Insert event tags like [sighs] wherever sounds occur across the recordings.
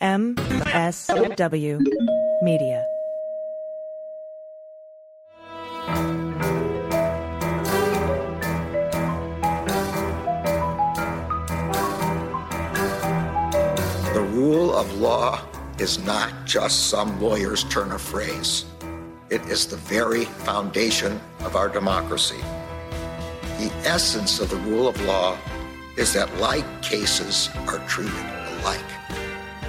MSW Media. The rule of law is not just some lawyer's turn of phrase. It is the very foundation of our democracy. The essence of the rule of law is that like cases are treated alike.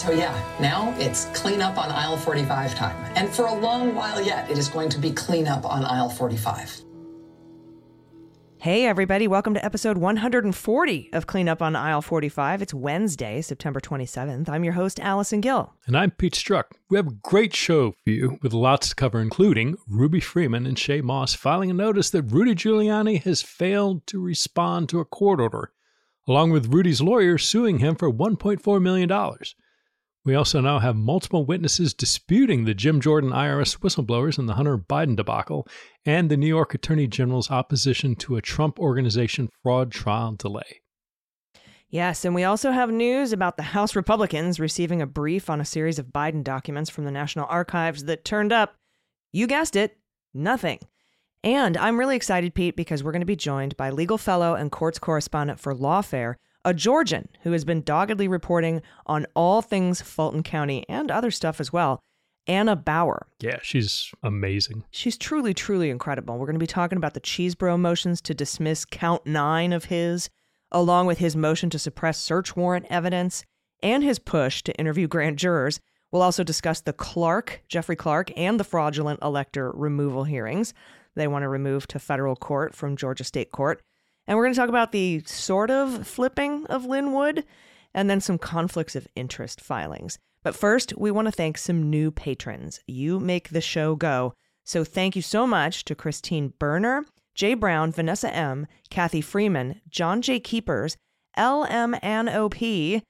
So, yeah, now it's cleanup on aisle 45 time. And for a long while yet, it is going to be cleanup on aisle 45. Hey, everybody, welcome to episode 140 of Cleanup on Aisle 45. It's Wednesday, September 27th. I'm your host, Allison Gill. And I'm Pete Strzok. We have a great show for you with lots to cover, including Ruby Freeman and Shaye Moss filing a notice that Rudy Giuliani has failed to respond to a court order, along with Rudy's lawyer suing him for $1.4 million. We also now have multiple witnesses disputing the Jim Jordan IRS whistleblowers in the Hunter Biden debacle and the New York Attorney General's opposition to a Trump Organization fraud trial delay. Yes, and we also have news about the House Republicans receiving a brief on a series of Biden documents from the National Archives that turned up, you guessed it, nothing. And I'm really excited, Pete, because we're going to be joined by legal fellow and courts correspondent for Lawfare, a Georgian who has been doggedly reporting on all things Fulton County and other stuff as well. Anna Bower. Yeah, she's amazing. She's truly, truly incredible. We're going to be talking about the Chesebro motions to dismiss count nine of his, along with his motion to suppress search warrant evidence and his push to interview grand jurors. We'll also discuss the Clark, Jeffrey Clark, and the fraudulent elector removal hearings they want to remove to federal court from Georgia State Court. And we're going to talk about the sort of flipping of Lin Wood and then some conflicts of interest filings. But first, we want to thank some new patrons. You make the show go. So thank you so much to Christine Berner, Jay Brown, Vanessa M., Kathy Freeman, John J. Keepers, LMNOP,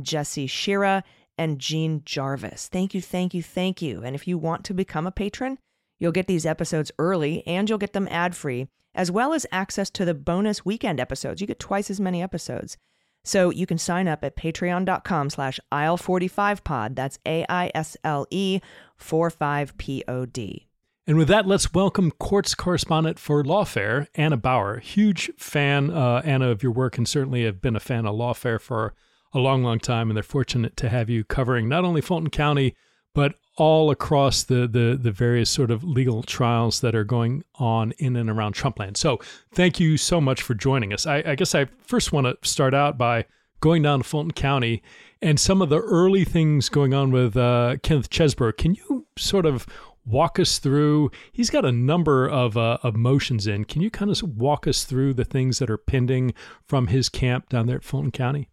Jesse Shira, and Jean Jarvis. Thank you, thank you, thank you. And if you want to become a patron, you'll get these episodes early and you'll get them ad free as well as access to the bonus weekend episodes. You get twice as many episodes. So you can sign up at patreon.com slash aisle45pod. That's A-I-S-L-E 45-P-O-D. And with that, let's welcome courts correspondent for Lawfare, Anna Bower. Huge fan, uh, Anna, of your work, and certainly have been a fan of Lawfare for a long, long time. And they're fortunate to have you covering not only Fulton County, but all across the, the the various sort of legal trials that are going on in and around Trumpland. So thank you so much for joining us. I, I guess I first want to start out by going down to Fulton County and some of the early things going on with uh, Kenneth Chesebro. Can you sort of walk us through? He's got a number of uh, of motions in. Can you kind of walk us through the things that are pending from his camp down there at Fulton County?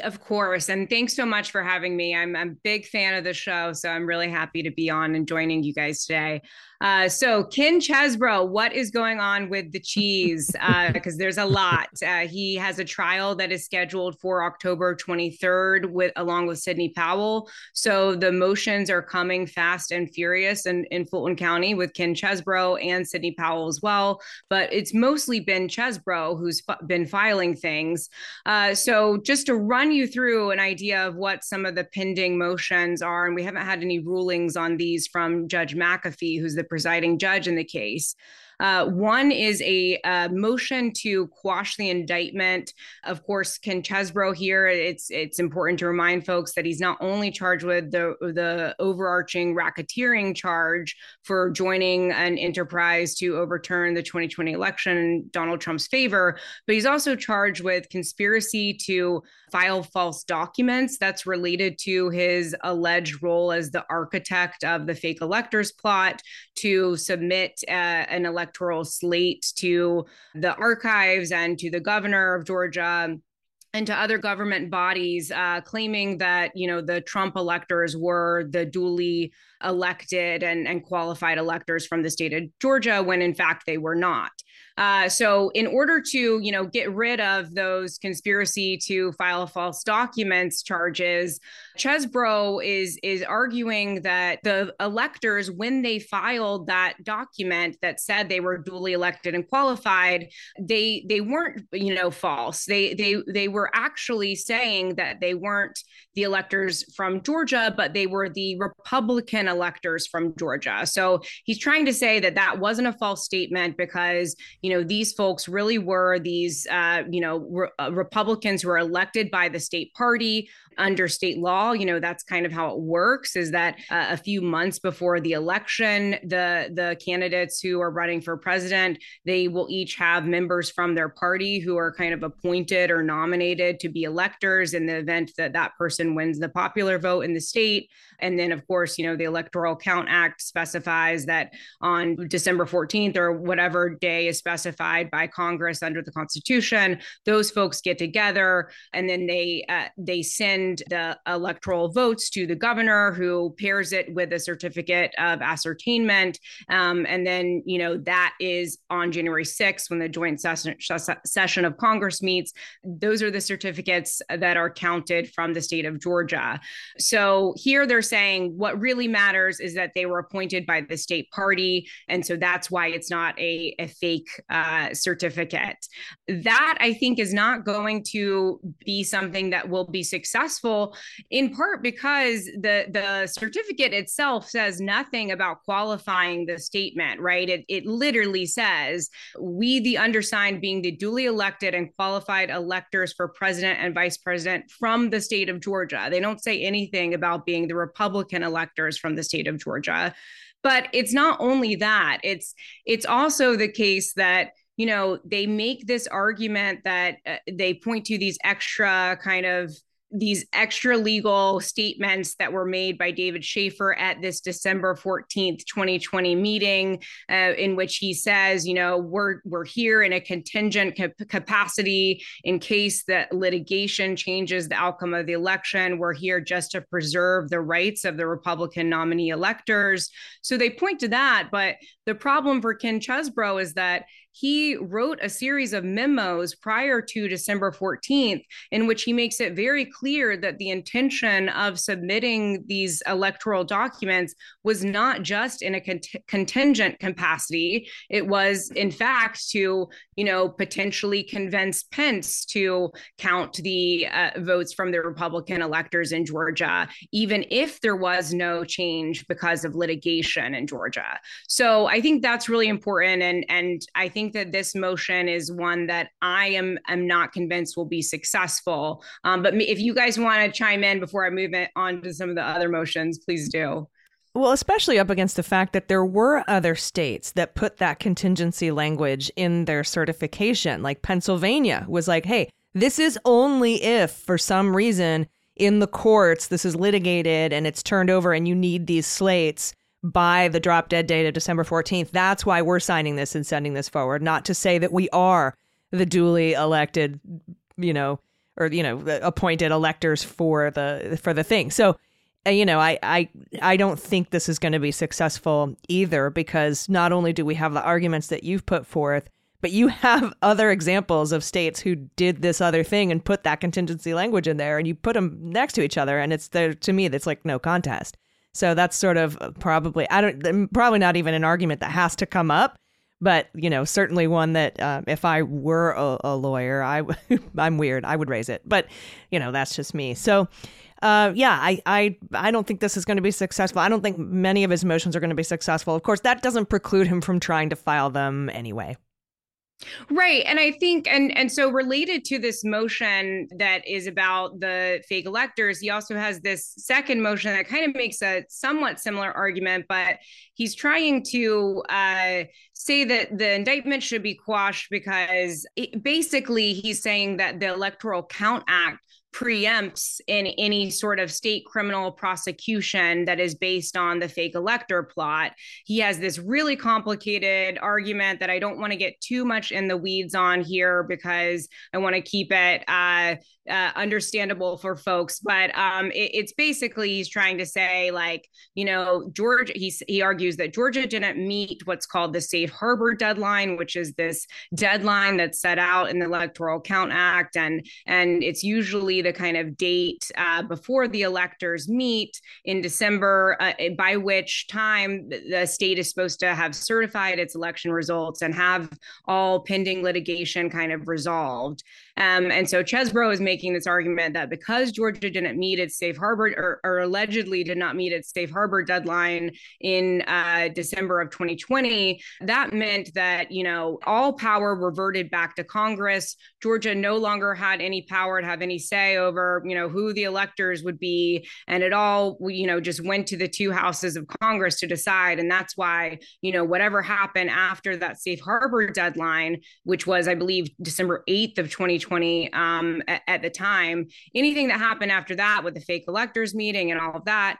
Of course. And thanks so much for having me. I'm, a big fan of the show. So I'm really happy to be on and joining you guys today. Uh, so Ken Chesebro, what is going on with the cheese? Because [laughs] uh, there's a lot. Uh, he has a trial that is scheduled for October 23rd with along with Sidney Powell. So the motions are coming fast and furious in, in Fulton County with Ken Chesebro and Sidney Powell as well. But it's mostly been Chesebro who's f- been filing things. Uh, so just to run you through an idea of what some of the pending motions are, and we haven't had any rulings on these from Judge McAfee, who's the presiding judge in the case. Uh, one is a, a, motion to quash the indictment. Of course, Ken Chesebro here. It's it's important to remind folks that he's not only charged with the the overarching racketeering charge for joining an enterprise to overturn the 2020 election in Donald Trump's favor, but he's also charged with conspiracy to file false documents that's related to his alleged role as the architect of the fake electors plot to submit uh, an electoral slate to the archives and to the governor of Georgia and to other government bodies uh, claiming that you know the Trump electors were the duly elected and, and qualified electors from the state of Georgia when in fact they were not. Uh, so, in order to, you know, get rid of those conspiracy to file false documents charges, Chesebro is is arguing that the electors, when they filed that document that said they were duly elected and qualified, they they weren't, you know, false. They they they were actually saying that they weren't the electors from Georgia, but they were the Republican electors from Georgia. So he's trying to say that that wasn't a false statement because you know these folks really were these uh, you know re- uh, republicans who are elected by the state party under state law you know that's kind of how it works is that uh, a few months before the election the the candidates who are running for president they will each have members from their party who are kind of appointed or nominated to be electors in the event that that person wins the popular vote in the state. And then of course you know the electoral count act specifies that on december 14th or whatever day is specified by congress under the constitution those folks get together and then they uh, they send send the electoral votes to the governor who pairs it with a certificate of ascertainment. Um, and then, you know, that is on January 6th when the joint session, session of Congress meets. Those are the certificates that are counted from the state of Georgia. So here they're saying what really matters is that they were appointed by the state party. And so that's why it's not a, a fake uh, certificate. That I think is not going to be something that will be successful successful in part because the the certificate itself says nothing about qualifying the statement right? It, it literally says we the undersigned being the duly elected and qualified electors for president and vice president from the state of georgia. They don't say anything about being the republican electors from the state of georgia. But it's not only that it's it's also the case that you know they make this argument that uh, they point to these extra kind of these extra legal statements that were made by David Shafer at this December 14th, 2020 meeting, uh, in which he says, you know, we're we're here in a contingent cap- capacity in case that litigation changes the outcome of the election. We're here just to preserve the rights of the Republican nominee electors. So they point to that, but the problem for Ken Chesebro is that he wrote a series of memos prior to December 14th in which he makes it very clear that the intention of submitting these electoral documents was not just in a cont- contingent capacity. It was in fact to you know potentially convince Pence to count the uh, votes from the Republican electors in Georgia even if there was no change because of litigation in Georgia. So I think that's really important and and I think think that this motion is one that I am am not convinced will be successful. Um, but if you guys want to chime in before I move it on to some of the other motions, please do. Well, especially up against the fact that there were other states that put that contingency language in their certification. Like Pennsylvania was like, hey, this is only if for some reason in the courts this is litigated and it's turned over and you need these slates by the drop dead date of December 14th. That's why we're signing this and sending this forward, not to say that we are the duly elected, you know, or you know, appointed electors for the for the thing. So, uh, you know, I I I don't think this is going to be successful either because not only do we have the arguments that you've put forth, but you have [laughs] other examples of states who did this other thing and put that contingency language in there and you put them next to each other and it's there to me that's like no contest. So that's sort of probably I don't probably not even an argument that has to come up, but you know certainly one that uh, if I were a, a lawyer, I [laughs] I'm weird, I would raise it. But you know that's just me. So. Uh, yeah, I, I, I don't think this is going to be successful. I don't think many of his motions are going to be successful. Of course, that doesn't preclude him from trying to file them anyway. Right. And I think and and so related to this motion that is about the fake electors, he also has this second motion that kind of makes a somewhat similar argument, but he's trying to uh, say that the indictment should be quashed because it, basically he's saying that the Electoral Count Act preempts in any sort of state criminal prosecution that is based on the fake elector plot. He has this really complicated argument that I don't want to get too much in the weeds on here because I want to keep it uh, uh, understandable for folks. But um, it, it's basically he's trying to say like, you know, Georgia. He he argues that Georgia didn't meet what's called the safe harbor deadline, which is this deadline that's set out in the Electoral Count Act, and and it's usually the kind of date uh, before the electors meet in December, uh, by which time the state is supposed to have certified its election results and have all pending litigation kind of resolved. Um, and so Chesebro is making this argument that because Georgia didn't meet its safe harbor or, or allegedly did not meet its safe harbor deadline in uh, December of 2020, that meant that, you know, all power reverted back to Congress. Georgia no longer had any power to have any say over, you know, who the electors would be. And it all, you know, just went to the two houses of Congress to decide. And that's why, you know, whatever happened after that safe harbor deadline, which was, I believe, December 8th of 2020 um, at, at, the time, anything that happened after that with the fake electors meeting and all of that,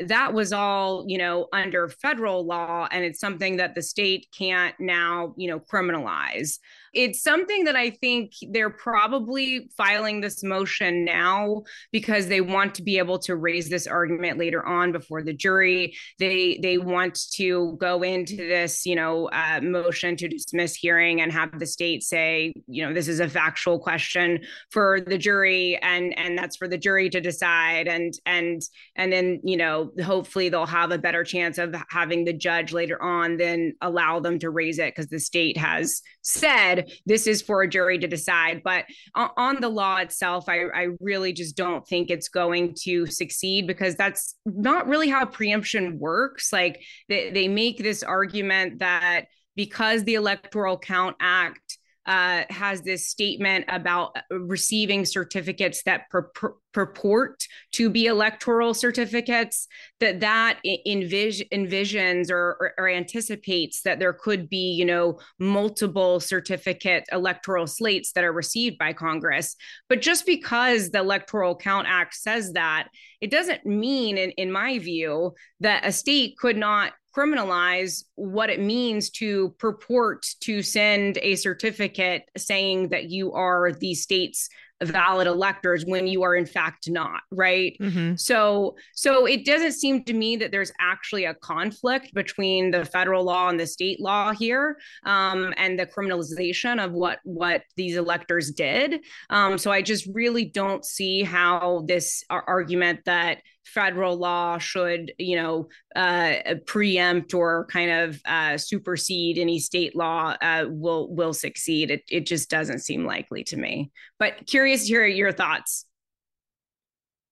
that was all, you know, under federal law. And it's something that the state can't now, you know, criminalize. It's something that I think they're probably filing this motion now because they want to be able to raise this argument later on before the jury. They they want to go into this, you know, uh, motion to dismiss hearing and have the state say, you know, this is a factual question for the jury, and and that's for the jury to decide, and and and then you know, hopefully they'll have a better chance of having the judge later on than allow them to raise it because the state has said this is for a jury to decide. But on the law itself, I, I really just don't think it's going to succeed because that's not really how preemption works. Like they, they make this argument that because the Electoral Count Act uh, has this statement about uh, receiving certificates that pur- purport to be electoral certificates that that envis- envisions or, or, or, anticipates that there could be you know multiple certificate electoral slates that are received by congress. But just because the electoral count act says that it doesn't mean in, in my view that a state could not criminalize what it means to purport to send a certificate saying that you are the state's valid electors when you are in fact not right mm-hmm. so so it doesn't seem to me that there's actually a conflict between the federal law and the state law here um, and the criminalization of what what these electors did um, so i just really don't see how this argument that federal law should, you know, uh, preempt or kind of uh, supersede any state law uh, will will succeed. It it just doesn't seem likely to me. But curious to hear your thoughts.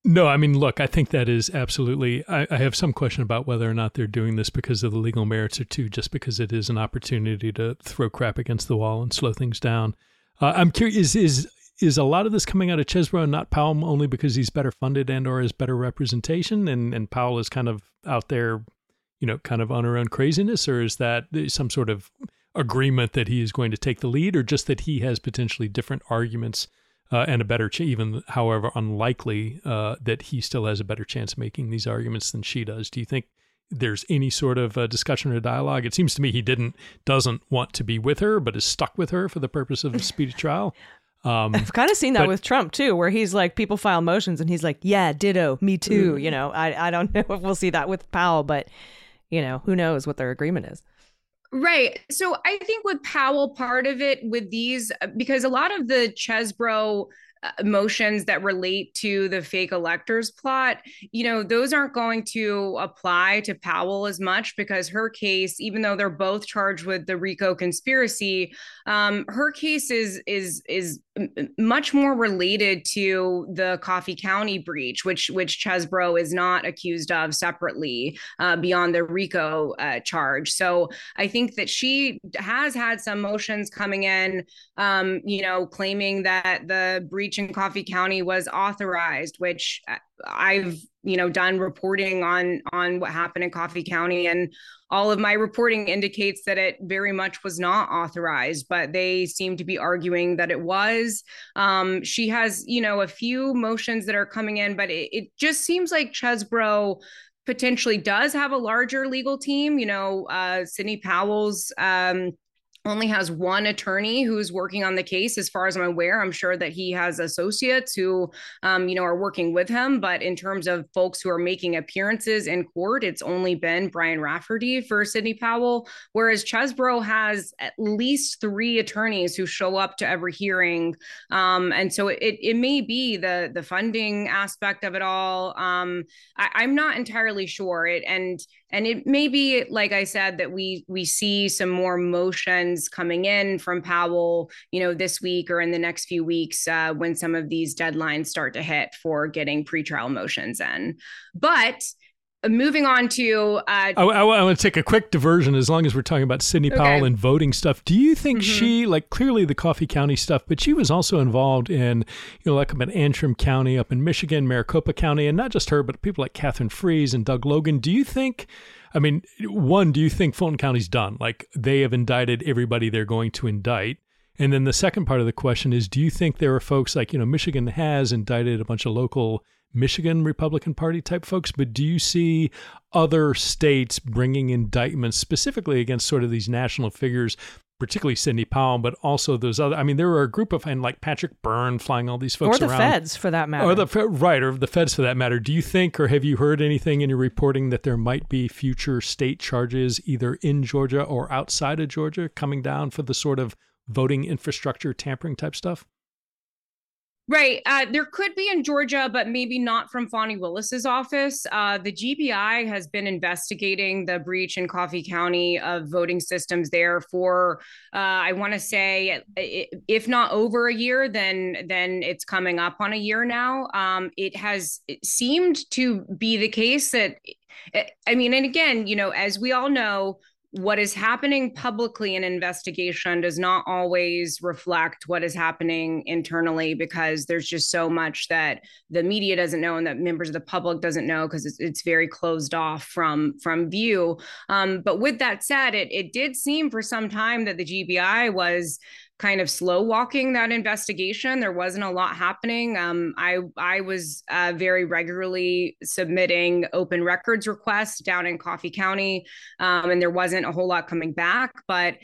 No, I mean, look, I think that is absolutely. I, I, have some question about whether or not they're doing this because of the legal merits or two, just because it is an opportunity to throw crap against the wall and slow things down. Uh, I'm curious: is is a lot of this coming out of Chesebro and not Powell only because he's better funded and or has better representation and and Powell is kind of out there, you know, kind of on her own craziness, or is that some sort of agreement that he is going to take the lead, or just that he has potentially different arguments uh, and a better, ch- even however unlikely uh, that he still has a better chance of making these arguments than she does? Do you think? There's any sort of uh, discussion or dialogue. It seems to me he didn't, doesn't want to be with her, but is stuck with her for the purpose of a speedy trial. Um, I've kind of seen that but, with Trump too, where he's like, people file motions and he's like, yeah, ditto, me too. Mm. You know, I, I don't [laughs] know if we'll see that with Powell, but, you know, who knows what their agreement is. Right. So I think with Powell, part of it with these, because a lot of the Chesebro motions that relate to the fake electors plot, you know, those aren't going to apply to Powell as much because her case, even though they're both charged with the RICO conspiracy, um, her case is is is much more related to the Coffee County breach, which which Chesebro is not accused of separately uh, beyond the RICO uh, charge. So I think that she has had some motions coming in, um, you know, claiming that the breach in Coffee County was authorized, which uh, I've you know done reporting on on what happened in Coffee County and all of my reporting indicates that it very much was not authorized but they seem to be arguing that it was. Um, she has you know a few motions that are coming in but it, it just seems like chesebro potentially does have a larger legal team you know uh, sidney powell's um, only has one attorney who's working on the case as far as i'm aware. I'm sure that he has associates who um, you know are working with him. But in terms of folks who are making appearances in court it's only been brian rafferty for sidney powell. Whereas chesebro has at least three attorneys who show up to every hearing. Um, and so it, it may be the the funding aspect of it all. Um, I, i'm not entirely sure. It and and it may be like i said that we we see some more motions coming in from powell you know this week or in the next few weeks uh, when some of these deadlines start to hit for getting pretrial motions in. But moving on to uh, I, I, I, want to take a quick diversion as long as we're talking about sidney okay. powell and voting stuff do you think mm-hmm. she like clearly the coffee county stuff but she was also involved in you know like up in antrim county up in michigan maricopa county and not just her but people like katherine friess and doug logan do you think i mean one do you think fulton county's done like they have indicted everybody they're going to indict and then the second part of the question is do you think there are folks like you know michigan has indicted a bunch of local Michigan Republican Party type folks, but do you see other states bringing indictments specifically against sort of these national figures, particularly Sidney Powell, but also those other? I mean, there were a group of and like Patrick Byrne flying all these folks around. or the around. feds for that matter, or the right, or the feds for that matter. Do you think, or have you heard anything in your reporting that there might be future state charges either in Georgia or outside of Georgia coming down for the sort of voting infrastructure tampering type stuff? Right. Uh, there could be in Georgia, but maybe not from Fani Willis's office. Uh, the GBI has been investigating the breach in Coffee County of voting systems there for, uh, I want to say, if not over a year, then then it's coming up on a year now. Um, it has it seemed to be the case that, I mean, and again, you know, as we all know, what is happening publicly in investigation does not always reflect what is happening internally because there's just so much that the media doesn't know and that members of the public doesn't know because it's, it's very closed off from from view. Um, but with that said it, it did seem for some time that the gbi was kind of slow walking that investigation. There wasn't a lot happening. Um, I I was uh, very regularly submitting open records requests down in Coffee County, um, and there wasn't a whole lot coming back. But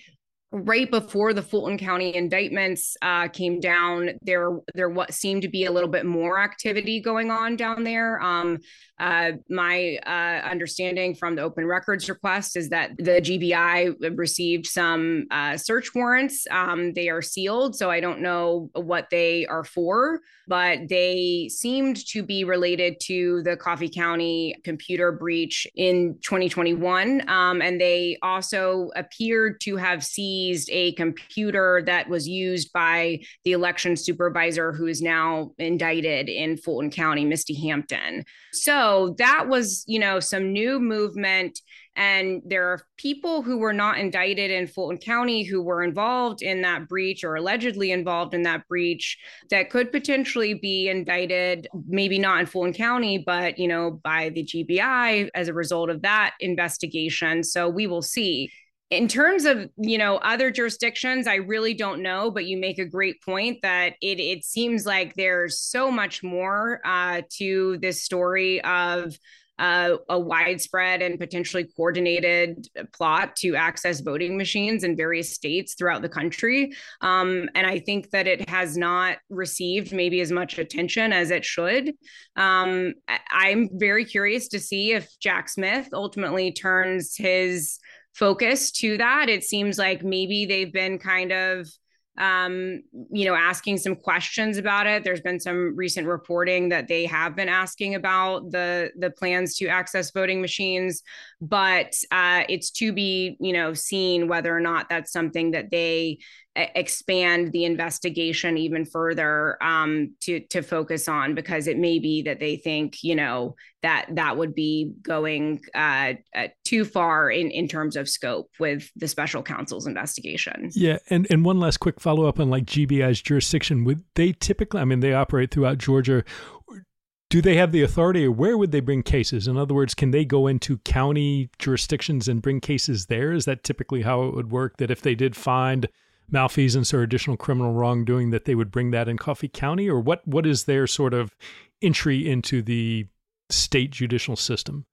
right before the Fulton County indictments uh, came down, there there what seemed to be a little bit more activity going on down there. Um, uh, my uh, understanding from the open records request is that the GBI received some uh, search warrants. Um, they are sealed, so I don't know what they are for, but they seemed to be related to the Coffee County computer breach in 2021, um, and they also appeared to have seized a computer that was used by the election supervisor who is now indicted in Fulton County, Misty Hampton. So that was, you know, some new movement. And there are people who were not indicted in Fulton County who were involved in that breach or allegedly involved in that breach that could potentially be indicted, maybe not in Fulton County, but, you know, by the GBI as a result of that investigation. So we will see in terms of you know other jurisdictions i really don't know but you make a great point that it it seems like there's so much more uh, to this story of uh, a widespread and potentially coordinated plot to access voting machines in various states throughout the country. Um, and I think that it has not received maybe as much attention as it should. Um, I'm very curious to see if Jack Smith ultimately turns his focus to that. It seems like maybe they've been kind of um, you know, asking some questions about it. There's been some recent reporting that they have been asking about the the plans to access voting machines, but uh, it's to be, you know, seen whether or not that's something that they expand the investigation even further um, to to focus on because it may be that they think you know that that would be going uh, uh, too far in in terms of scope with the special counsel's investigation. Yeah, and and one last quick follow up on like GBI's jurisdiction. Would they typically? I mean, they operate throughout Georgia do they have the authority or where would they bring cases? In other words, can they go into county jurisdictions and bring cases there? Is that typically how it would work? That if they did find malfeasance or additional criminal wrongdoing, that they would bring that in Coffee County? Or what, what is their sort of entry into the state judicial system?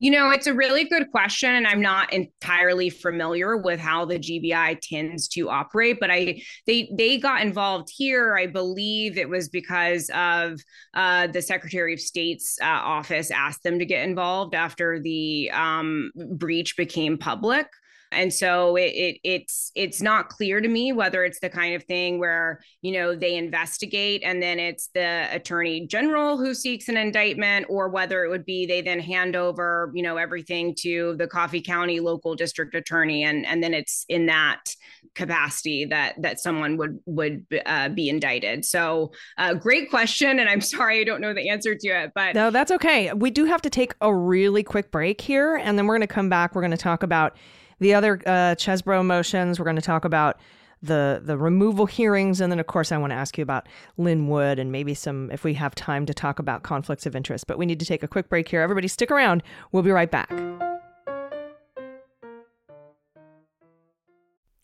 You know, it's a really good question, and I'm not entirely familiar with how the GBI tends to operate. But I they they got involved here. I believe it was because of uh, the Secretary of State's uh, office asked them to get involved after the um, breach became public. And so it, it, it's it's not clear to me whether it's the kind of thing where you know they investigate and then it's the attorney general who seeks an indictment, or whether it would be they then hand over you know everything to the Coffee County local district attorney, and and then it's in that capacity that that someone would would uh, be indicted. So uh, great question, and I'm [laughs] sorry I don't know the answer to it, but no, that's okay. We do have to take a really quick break here, and then we're going to come back. We're going to talk about the other uh, Chesebro motions. We're going to talk about the the removal hearings, and then of course I want to ask you about Lin Wood and maybe some if we have time to talk about conflicts of interest. But we need to take a quick break here. Everybody, stick around. We'll be right back.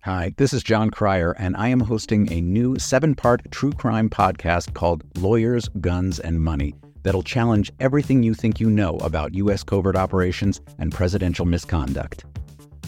Hi, this is Jon Cryer, and I am hosting a new seven part true crime podcast called Lawyers, Guns, and Money that'll challenge everything you think you know about U.S. covert operations and presidential misconduct.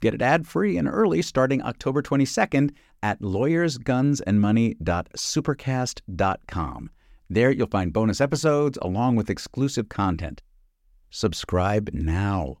get it ad free and early starting October 22nd at lawyersgunsandmoney.supercast.com. There you'll find bonus episodes along with exclusive content. Subscribe now.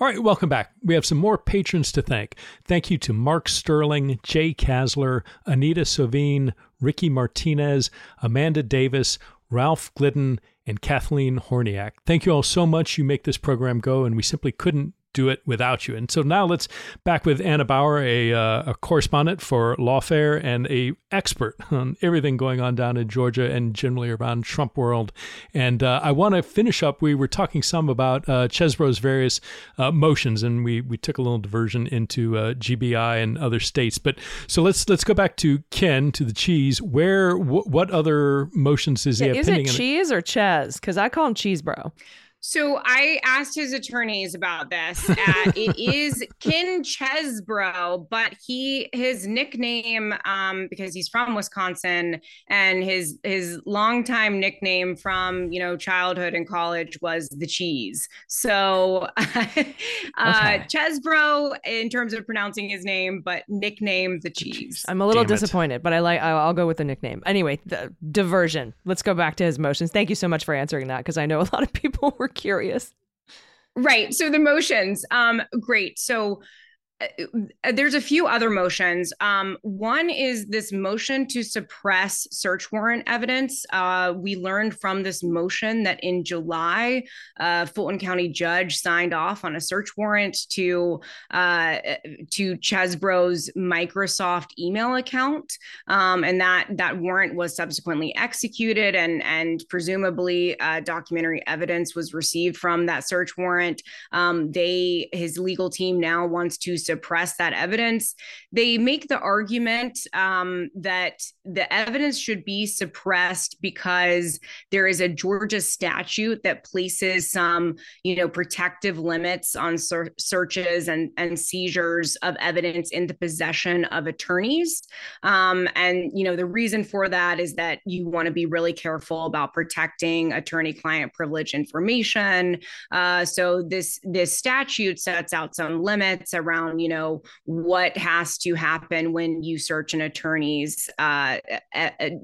All right, welcome back. We have some more patrons to thank. Thank you to Mark Sterling, Jay Kasler, Anita Sovine, Ricky Martinez, Amanda Davis, Ralph Glidden, and Kathleen Horniak. Thank you all so much. You make this program go, and we simply couldn't do it without you. And so now let's back with Anna Bower, a, uh, a correspondent for Lawfare and a expert on everything going on down in Georgia and generally around Trump world. And uh, I want to finish up. We were talking some about uh, Chesebro's various uh, motions, and we we took a little diversion into uh, GBI and other states. But so let's let's go back to Ken to the cheese. Where wh- what other motions is yeah, he is it cheese or Ches? Because I call him Cheese Bro. So I asked his attorneys about this. Uh, it [laughs] is Ken Chesebro, but he his nickname um, because he's from Wisconsin and his his longtime nickname from you know childhood and college was the cheese. So [laughs] uh, okay. Chesebro in terms of pronouncing his name, but nickname the cheese. I'm a little Damn disappointed, it. but I like I'll, I'll, go with the nickname. Anyway, the diversion. Let's go back to his motions. Thank you so much for answering that because I know a lot of people [laughs] were curious. right. So the motions, um, great. So there's a few other motions. Um, one is this motion to suppress search warrant evidence. Uh, we learned from this motion that in July, uh, Fulton County judge signed off on a search warrant to uh, to Chesebro's Microsoft email account, um, and that that warrant was subsequently executed, and and presumably uh, documentary evidence was received from that search warrant. Um, they his legal team now wants to suppress that evidence. They make the argument um, that the evidence should be suppressed because there is a Georgia statute that places some, you know, protective limits on ser- searches and, and seizures of evidence in the possession of attorneys. Um, and, you know, the reason for that is that you want to be really careful about protecting attorney-client privilege information. Uh, so this this statute sets out some limits around you know what has to happen when you search an attorney's uh,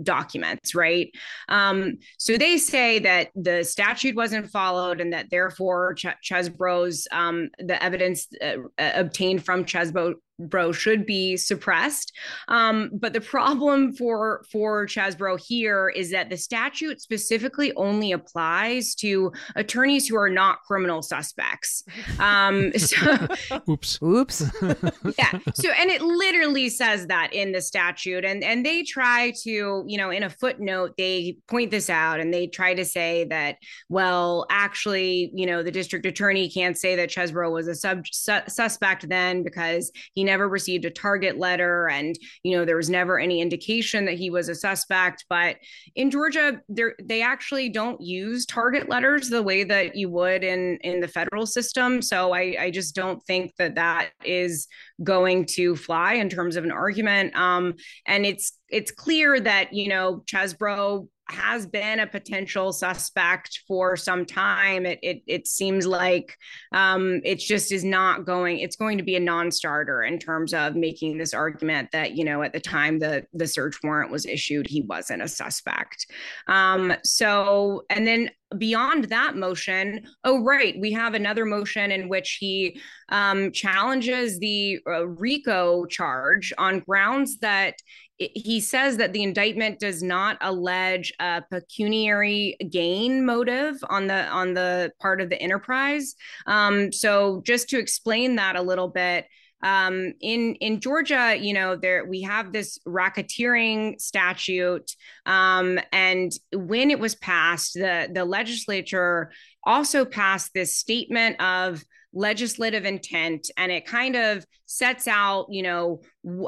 documents right? Um, so they say that the statute wasn't followed and that therefore Ch- chesebro's um, the evidence uh, obtained from chesebro Bro should be suppressed. Um, but the problem for for Chesebro here is that the statute specifically only applies to attorneys who are not criminal suspects. Um, [laughs] so, oops, oops. [laughs] yeah. So, and it literally says that in the statute, and and they try to, you know, in a footnote, they point this out, and they try to say that, well, actually, you know, the district attorney can't say that Chesebro was a sub su- suspect then because he never received a target letter and you know there was never any indication that he was a suspect. But in georgia they actually don't use target letters the way that you would in in the federal system. So i i just don't think that that is going to fly in terms of an argument. Um and it's it's clear that you know chesebro has been a potential suspect for some time. It it, it seems like um, it just is not going. It's going to be a non-starter in terms of making this argument that you know at the time the the search warrant was issued, he wasn't a suspect. Um, so and then beyond that motion, oh, right, we have another motion in which he um, challenges the uh, RICO charge on grounds that he says that the indictment does not allege a pecuniary gain motive on the on the part of the enterprise. Um, so just to explain that a little bit, um, in in Georgia, you know, there we have this racketeering statute, um, and when it was passed, the the legislature also passed this statement of legislative intent and it kind of sets out you know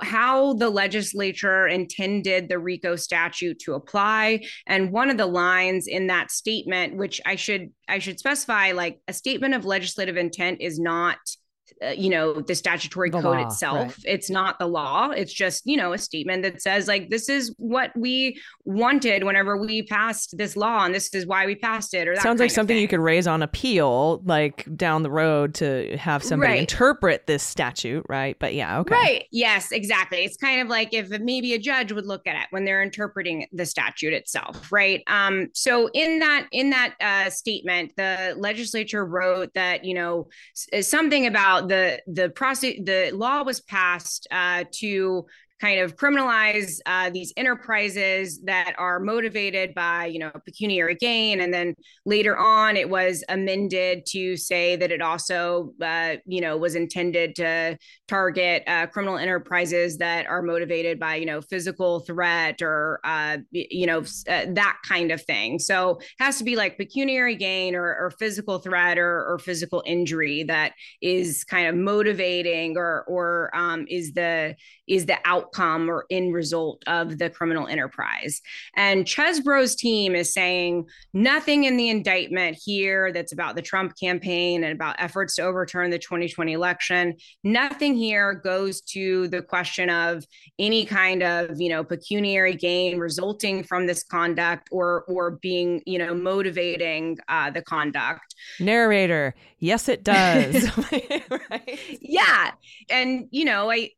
how the legislature intended the rico statute to apply. And one of the lines in that statement which i should i should specify like a statement of legislative intent is not uh, you know the statutory the code law, itself. right. it's not the law. It's just you know a statement that says like this is what we wanted whenever we passed this law and this is why we passed it or sounds like something you could raise on appeal like down the road to have somebody right. interpret this statute right? But yeah okay. Right. Yes exactly. It's kind of like if maybe a judge would look at it when they're interpreting the statute itself right? Um so in that in that uh, statement the legislature wrote that you know something about the the process the law was passed uh, to kind of criminalize uh, these enterprises that are motivated by you know pecuniary gain. And then later on it was amended to say that it also uh, you know was intended to target uh, criminal enterprises that are motivated by you know physical threat or uh, you know uh, that kind of thing. So it has to be like pecuniary gain or, or physical threat or, or, physical injury that is kind of motivating or or um, is the is the outcome or end result of the criminal enterprise. And Chesebro's team is saying nothing in the indictment here that's about the Trump campaign and about efforts to overturn the 2020 election. Nothing here goes to the question of any kind of, you know, pecuniary gain resulting from this conduct or or being, you know, motivating uh, the conduct. Narrator, yes, it does. [laughs] [laughs] right? Yeah, and you know, I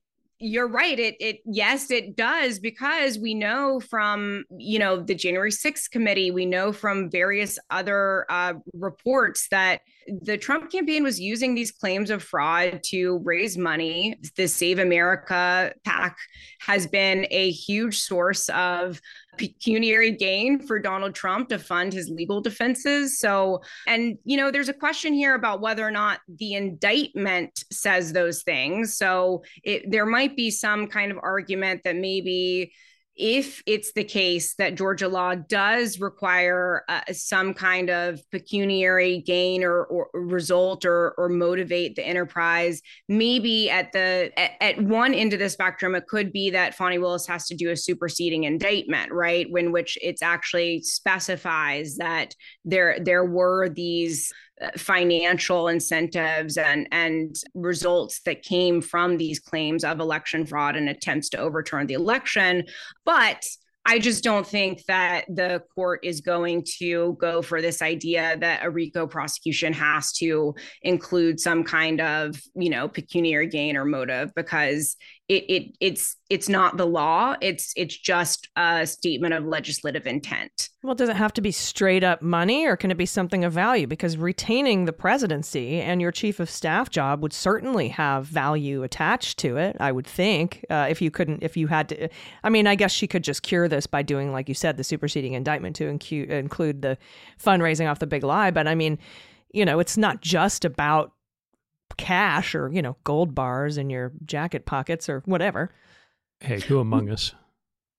you're right it it yes it does because we know from you know the January 6th committee we know from various other uh, reports that the Trump campaign was using these claims of fraud to raise money. The Save America PAC has been a huge source of pecuniary gain for Donald Trump to fund his legal defenses. So, and, you know, there's a question here about whether or not the indictment says those things. So, it, there might be some kind of argument that maybe if it's the case that Georgia law does require uh, some kind of pecuniary gain or, or result or, or motivate the enterprise, maybe at the at, at, one end of the spectrum, it could be that Fani Willis has to do a superseding indictment, right? When which it's actually specifies that there there were these Uh, financial incentives and and results that came from these claims of election fraud and attempts to overturn the election. But I just don't think that the court is going to go for this idea that a RICO prosecution has to include some kind of, you know, pecuniary gain or motive because it, it it's it's not the law. It's it's just a statement of legislative intent. Well does it have to be straight up money or can it be something of value? Because retaining the presidency and your chief of staff job would certainly have value attached to it i would think uh, if you couldn't if you had to i mean i guess she could just cure this by doing like you said the superseding indictment to incu- include the fundraising off the big lie. But i mean you know it's not just about cash or, you know, gold bars in your jacket pockets or whatever. Hey, who among us?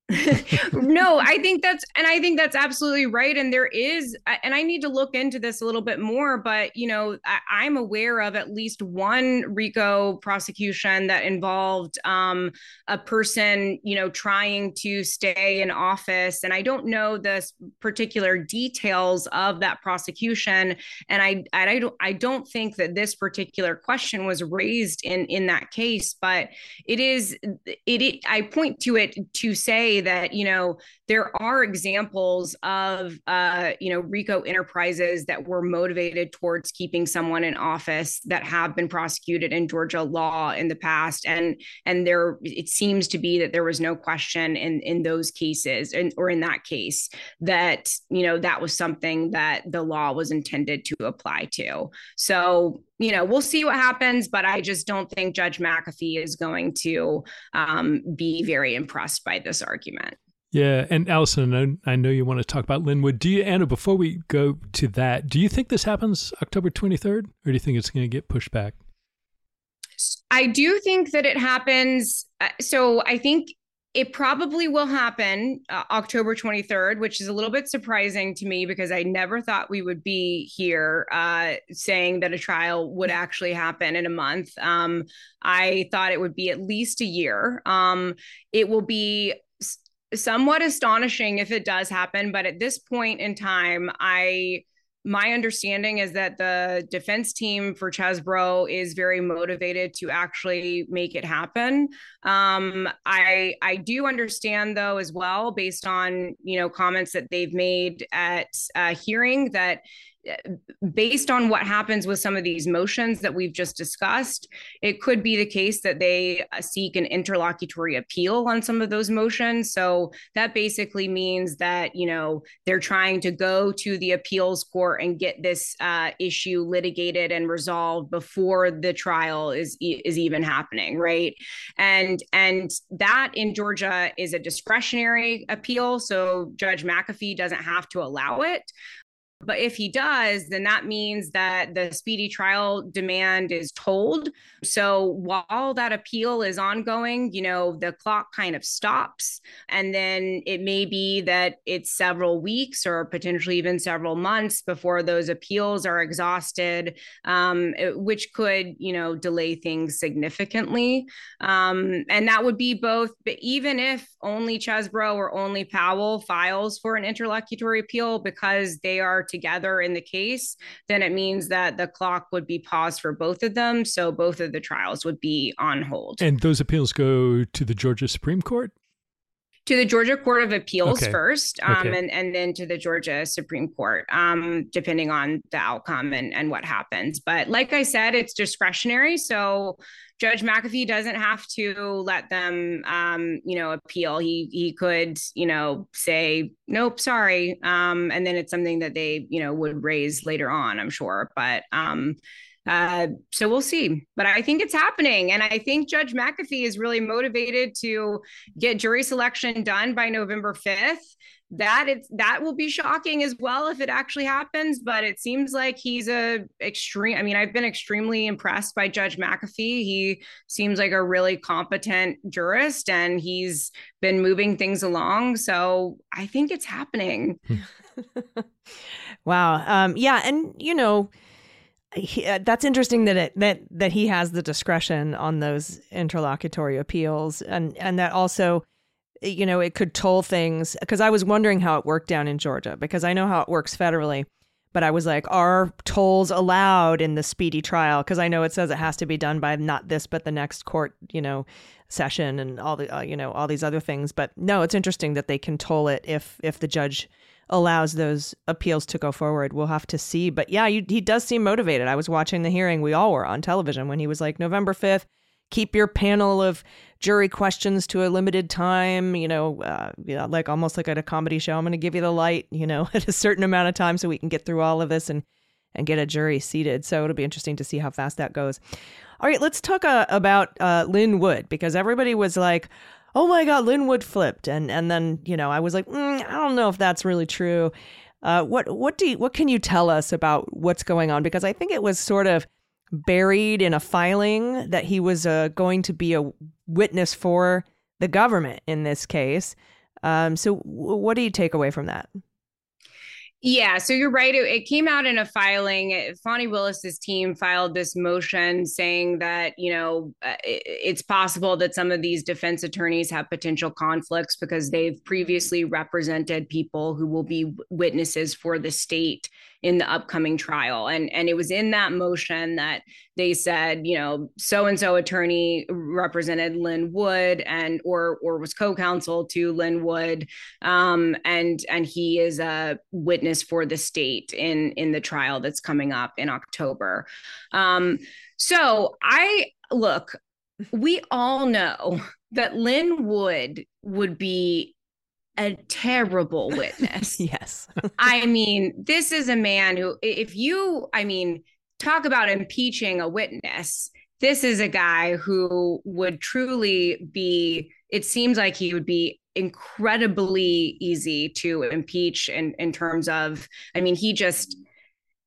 [laughs] no, I think that's, and I think that's absolutely right. And there is, and I need to look into this a little bit more, but, you know, I, am aware of at least one RICO prosecution that involved um, a person, you know, trying to stay in office. And I don't know the particular details of that prosecution. And I, I don't, I don't think that this particular question was raised in, in that case, but it is, it, it I point to it to say that you know there are examples of uh, you know RICO enterprises that were motivated towards keeping someone in office that have been prosecuted in Georgia law in the past, and and there it seems to be that there was no question in in those cases and or in that case that you know that was something that the law was intended to apply to. So you know, we'll see what happens, but I just don't think Judge McAfee is going to um, be very impressed by this argument. Yeah, and Allison, I know, you want to talk about Lin Wood. Do you, Anna? Before we go to that, do you think this happens October twenty third, or do you think it's going to get pushed back? I do think that it happens. Uh, so I think it probably will happen uh, October 23rd, which is a little bit surprising to me because I never thought we would be here uh, saying that a trial would actually happen in a month. Um, I thought it would be at least a year. Um, it will be somewhat astonishing if it does happen, but at this point in time, I my understanding is that the defense team for Chesebro is very motivated to actually make it happen. Um, I I do understand though as well, based on you know comments that they've made at uh, hearing, that based on what happens with some of these motions that we've just discussed, it could be the case that they uh, seek an interlocutory appeal on some of those motions. So that basically means that, you know, they're trying to go to the appeals court and get this uh, issue litigated and resolved before the trial is is even happening, right? And and that in Georgia is a discretionary appeal, so Judge McAfee doesn't have to allow it. But if he does, then that means that the speedy trial demand is tolled. So while that appeal is ongoing, you know, the clock kind of stops. And then it may be that it's several weeks or potentially even several months before those appeals are exhausted, um, which could, you know, delay things significantly. Um, and that would be both, but even if only Chesebro or only Powell files for an interlocutory appeal because they are together in the case, then it means that the clock would be paused for both of them. So both of the trials would be on hold. And those appeals go to the Georgia Supreme Court? To the Georgia Court of Appeals Okay. first, um, Okay. and and then to the Georgia Supreme Court, um, depending on the outcome and and what happens. But like I said, it's discretionary, so Judge McAfee doesn't have to let them, um, you know, appeal. He he could, you know, say nope, sorry, um, and then it's something that they, you know, would raise later on. I'm sure, but. Um, uh, so we'll see. But I think it's happening. And I think Judge McAfee is really motivated to get jury selection done by November 5th. That it's that will be shocking as well if it actually happens. But it seems like he's a extreme. I mean, I've been extremely impressed by Judge McAfee. He seems like a really competent jurist and he's been moving things along. So I think it's happening. [laughs] Wow. Um, yeah, and you know, he, uh, that's interesting that it that that he has the discretion on those interlocutory appeals, and and that also, you know, it could toll things. Because I was wondering how it worked down in Georgia, because I know how it works federally, but I was like, are tolls allowed in the speedy trial? Because I know it says it has to be done by not this but the next court, you know, session and all the uh, you know all these other things. But no, it's interesting that they can toll it if if the judge allows those appeals to go forward. We'll have to see. But yeah, you, he does seem motivated. I was watching the hearing. We all were on television when he was like, November 5th, keep your panel of jury questions to a limited time, you know, uh, know like almost like at a comedy show. I'm going to give you the light, you know, [laughs] at a certain amount of time so we can get through all of this and, and get a jury seated. So it'll be interesting to see how fast that goes. All right, let's talk uh, about uh, Lin Wood because everybody was like, oh my God, Lin Wood flipped, and and then you know I was like, mm, I don't know if that's really true. Uh, what what do you, what can you tell us about what's going on? Because I think it was sort of buried in a filing that he was uh, going to be a witness for the government in this case. Um, so w- what do you take away from that? Yeah, so you're right. It, it came out in a filing. Fani Willis's team filed this motion saying that you know uh, it, it's possible that some of these defense attorneys have potential conflicts because they've previously represented people who will be witnesses for the state in the upcoming trial, and and it was in that motion that they said you know so and so attorney represented Lin Wood and or or was co-counsel to Lin Wood, um, and and he is a witness for the state in in the trial that's coming up in October. Um, so I look, we all know that Lin Wood would be a terrible witness. [laughs] yes. [laughs] I mean, this is a man who, if you, I mean, talk about impeaching a witness, this is a guy who would truly be, it seems like he would be incredibly easy to impeach in, in terms of, I mean, he just,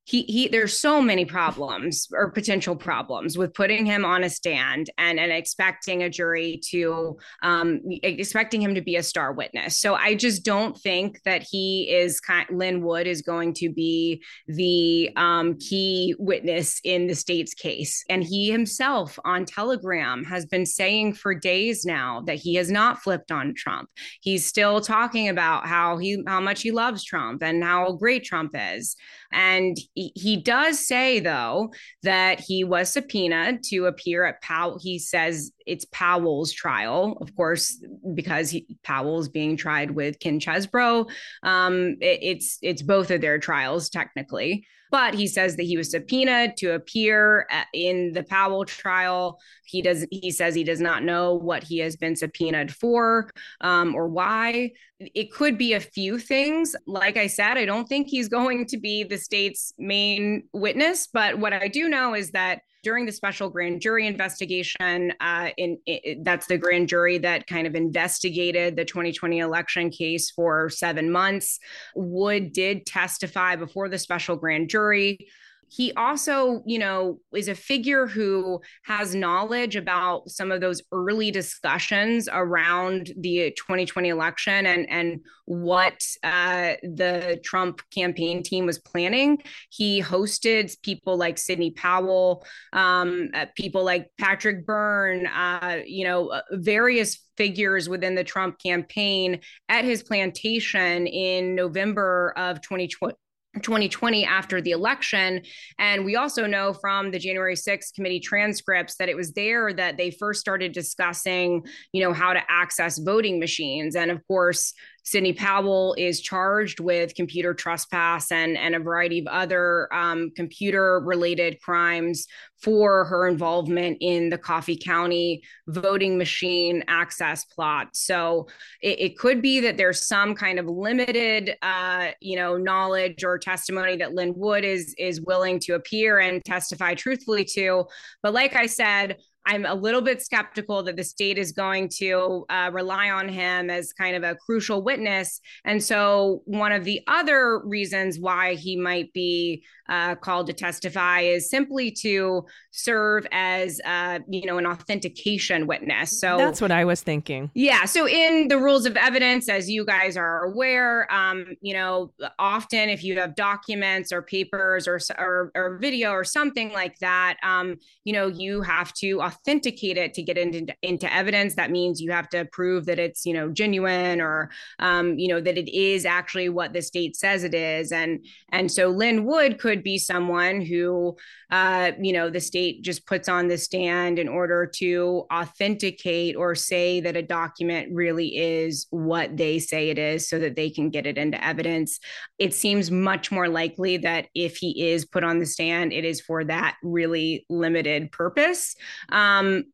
he, he there's so many problems or potential problems with putting him on a stand and and expecting a jury to um expecting him to be a star witness. So i just don't think that he is kind lin wood is going to be the um key witness in the state's case. And he himself on telegram has been saying for days now that he has not flipped on trump. He's still talking about how he how much he loves trump and how great trump is and he, does say, though, that he was subpoenaed to appear at Powell. He says it's Powell's trial, of course, because he, Powell's being tried with Ken Chesebro. Um, it, it's it's both of their trials technically. But he says that he was subpoenaed to appear in the Powell trial. He does. He says he does not know what he has been subpoenaed for um, or why. It could be a few things. Like I said, I don't think he's going to be the state's main witness. But what I do know is that during the special grand jury investigation, uh, in, in, that's the grand jury that kind of investigated the 2020 election case for seven months. Wood did testify before the special grand jury he also, you know, is a figure who has knowledge about some of those early discussions around the 2020 election and and what uh, the Trump campaign team was planning. He hosted people like Sidney Powell, um, uh, people like Patrick Byrne, uh, you know, various figures within the Trump campaign at his plantation in November of 2020. 2020 after the election. And we also know from the January 6th committee transcripts that it was there that they first started discussing, you know, how to access voting machines. And of course, Sidney Powell is charged with computer trespass and, and a variety of other um, computer related crimes for her involvement in the Coffee County voting machine access plot. So it, it could be that there's some kind of limited, uh, you know, knowledge or testimony that Lin Wood is is willing to appear and testify truthfully to. But like I said, I'm a little bit skeptical that the state is going to uh, rely on him as kind of a crucial witness. And so, one of the other reasons why he might be uh, called to testify is simply to serve as, uh, you know, an authentication witness. So that's what I was thinking. Yeah. So in the rules of evidence, as you guys are aware, um, you know, often if you have documents or papers or or, or video or something like that, um, you know, you have to authenticate it to get into into evidence. That means you have to prove that it's you know genuine or um, you know that it is actually what the state says it is. And and so Lin Wood could be someone who, uh, you know, the state just puts on the stand in order to authenticate or say that a document really is what they say it is so that they can get it into evidence. It seems much more likely that if he is put on the stand, it is for that really limited purpose.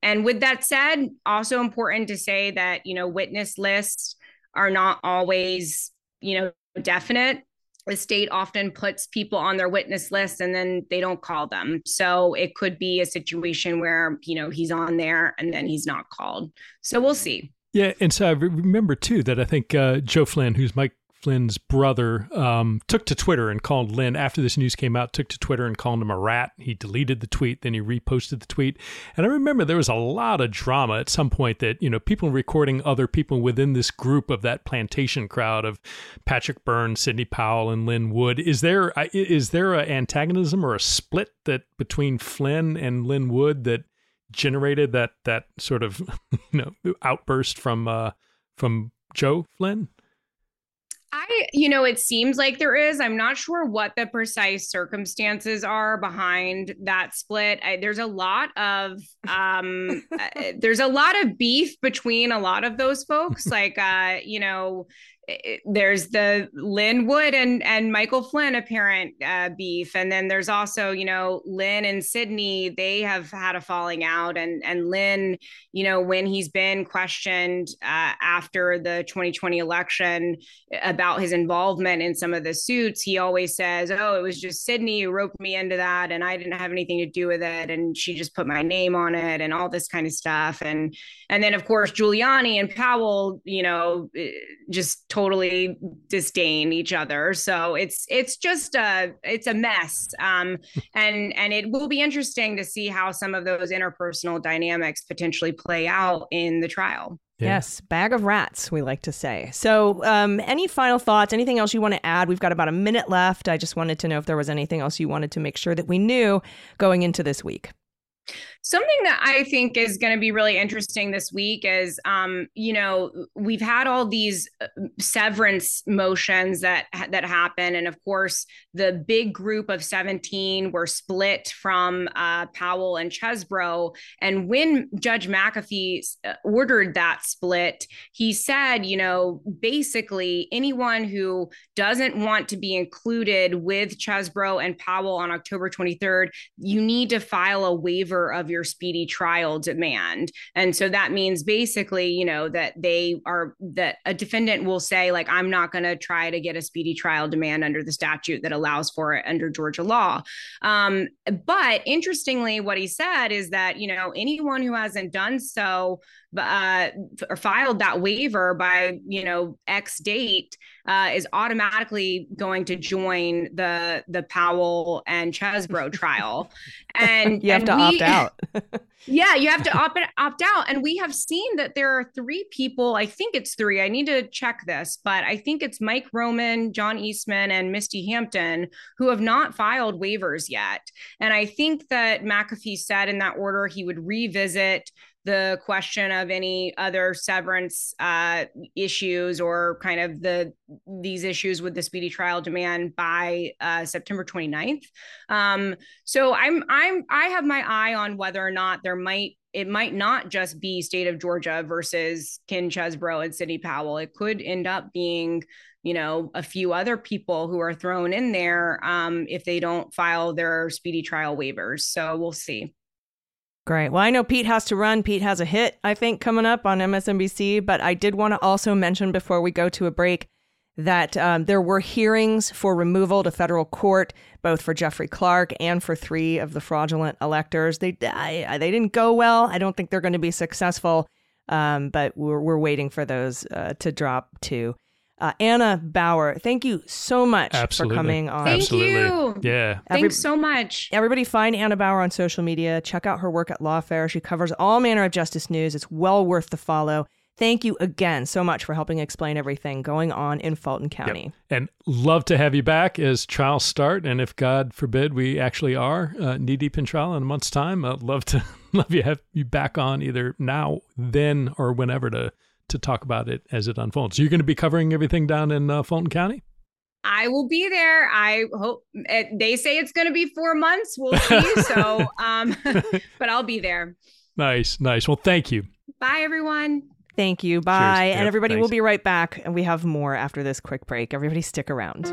And with that said, also important to say that, you know, witness lists are not always, you know, definite the state often puts people on their witness list and then they don't call them. So it could be a situation where, you know, he's on there and then he's not called. So we'll see. Yeah. And so I remember too that I think uh, Joe Flynn, who's Mike Flynn's brother um, took to Twitter and called Lin after this news came out. Took to Twitter and called him a rat. He deleted the tweet, then he reposted the tweet. And I remember there was a lot of drama at some point that you know people recording other people within this group of that plantation crowd of Patrick Byrne, Sidney Powell, and Lin Wood. Is there is there an antagonism or a split that between Flynn and Lin Wood that generated that that sort of [laughs] you know outburst from uh, from Joe Flynn? I, you know, it seems like there is. I'm not sure what the precise circumstances are behind that split. I, there's a lot of, um, [laughs] uh, there's a lot of beef between a lot of those folks. [laughs] Like, uh, you know, there's the Lin Wood and and Michael Flynn apparent uh, beef, and then there's also you know Lin and Sidney. They have had a falling out, and and Lin, you know, when he's been questioned uh, after the 2020 election about his involvement in some of the suits, he always says, "Oh, it was just Sidney who roped me into that, and I didn't have anything to do with it, and she just put my name on it, and all this kind of stuff." And and then of course Giuliani and Powell, you know, eh, just totally disdain each other. So it's it's just a it's a mess. Um, and and it will be interesting to see how some of those interpersonal dynamics potentially play out in the trial. Yeah. Yes, bag of rats, we like to say. So, um, any final thoughts? Anything else you want to add? We've got about a minute left. I just wanted to know if there was anything else you wanted to make sure that we knew going into this week. Something that I think is going to be really interesting this week is, um, you know, we've had all these uh, severance motions that that happen, and of course, the big group of seventeen were split from uh, Powell and Chesebro. And when Judge McAfee uh, ordered that split, he said, you know, basically anyone who doesn't want to be included with Chesebro and Powell on October twenty third, you need to file a waiver of your speedy trial demand. And so that means basically, you know, that they are that a defendant will say, like, I'm not going to try to get a speedy trial demand under the statute that allows for it under Georgia law. Um, but interestingly, what he said is that, you know, anyone who hasn't done so uh, or filed that waiver by you know X date uh, is automatically going to join the the Powell and Chesebro [laughs] trial, and you have and to we, opt out. [laughs] [laughs] yeah, you have to opt opt out, and we have seen that there are three people. I think it's three. I need to check this, but I think it's Mike Roman, John Eastman, and Misty Hampton who have not filed waivers yet. And I think that McAfee said in that order he would revisit the question of any other severance uh, issues or kind of the these issues with the speedy trial demand by uh, September 29th. Um, so I'm I'm I have my eye on whether or not there might it might not just be state of Georgia versus Ken Chesebro and Sidney Powell. It could end up being you know a few other people who are thrown in there um, if they don't file their speedy trial waivers. So we'll see. Great. Well, I know Pete has to run. Pete has a hit, I think, coming up on MSNBC. But I did want to also mention before we go to a break that um, there were hearings for removal to federal court, both for Jeffrey Clark and for three of the fraudulent electors. They I, they didn't go well. I don't think they're going to be successful. Um, but we're we're waiting for those uh, to drop too. Uh, Anna Bower, thank you so much Absolutely. for coming on. Thank Absolutely. you. Yeah. Every- Thanks so much. Everybody find Anna Bower on social media. Check out her work at Lawfare. She covers all manner of justice news. It's well worth the follow. Thank you again so much for helping explain everything going on in Fulton County. Yep. And love to have you back as trials start. And if God forbid we actually are uh, knee deep in trial in a month's time, I'd love to [laughs] love you have you back on either now, then, or whenever to to talk about it as it unfolds. You're going to be covering everything down in uh, Fulton County. I will be there. I hope it, they say it's going to be four months. We'll see. [laughs] so, um, [laughs] but I'll be there. Nice, nice. Well, thank you. Bye, everyone. Thank you. Bye. Yep, and everybody, thanks. we'll be right back. And we have more after this quick break. Everybody, stick around.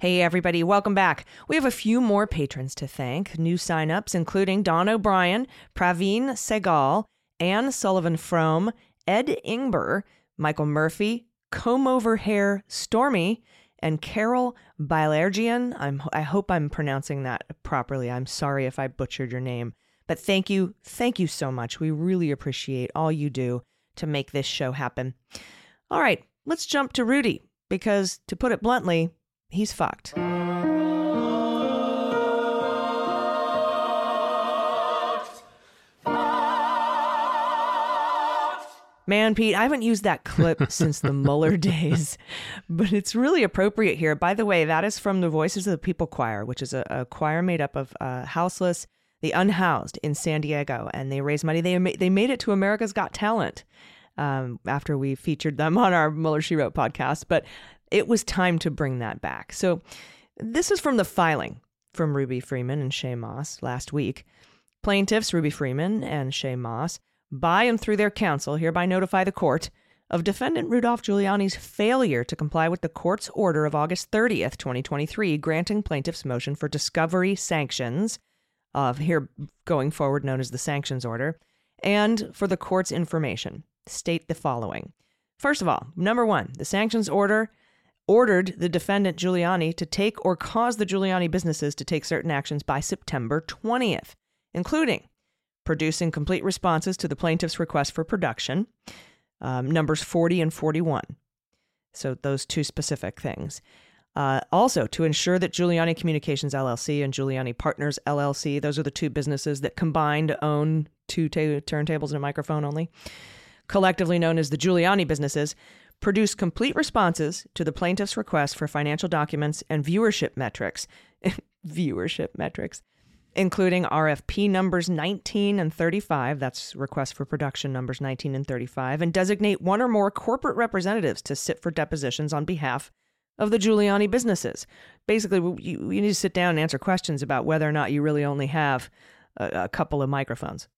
Hey, everybody, welcome back. We have a few more patrons to thank. New signups, including Don O'Brien, Praveen Segal, Anne Sullivan Frome, Ed Ingber, Michael Murphy, Comb Over Hair Stormy, and Carol Bilergian. I'm, I hope I'm pronouncing that properly. I'm sorry if I butchered your name. But thank you, thank you so much. We really appreciate all you do to make this show happen. All right, let's jump to Rudy, because to put it bluntly, he's fucked. Man, Pete, I haven't used that clip [laughs] since the Mueller days, but it's really appropriate here. By the way, that is from the Voices of the People Choir, which is a, a choir made up of uh, houseless, the unhoused in San Diego, and they raise money. They ma- they made it to America's Got Talent. um, after we featured them on our Mueller She Wrote podcast, but it was time to bring that back. So this is from the filing from Ruby Freeman and Shaye Moss last week. Plaintiffs Ruby Freeman and Shaye Moss, by and through their counsel, hereby notify the court of defendant Rudolph Giuliani's failure to comply with the court's order of August 30th, 2023, granting plaintiffs' motion for discovery sanctions, of here going forward known as the sanctions order, and for the court's information. State the following. First of all, number one, the sanctions order ordered the defendant Giuliani to take or cause the Giuliani businesses to take certain actions by September 20th, including producing complete responses to the plaintiff's request for production, um, numbers 40 and 41. So, those two specific things. Uh, also, to ensure that Giuliani Communications LLC and Giuliani Partners LLC, those are the two businesses that combined own two turntables and a microphone only, collectively known as the Giuliani businesses, produce complete responses to the plaintiff's request for financial documents and viewership metrics. [laughs] viewership metrics, including RFP numbers 19 and 35, that's request for production numbers 19 and 35, and designate one or more corporate representatives to sit for depositions on behalf of the Giuliani businesses. Basically, you, you need to sit down and answer questions about whether or not you really only have a, a couple of microphones.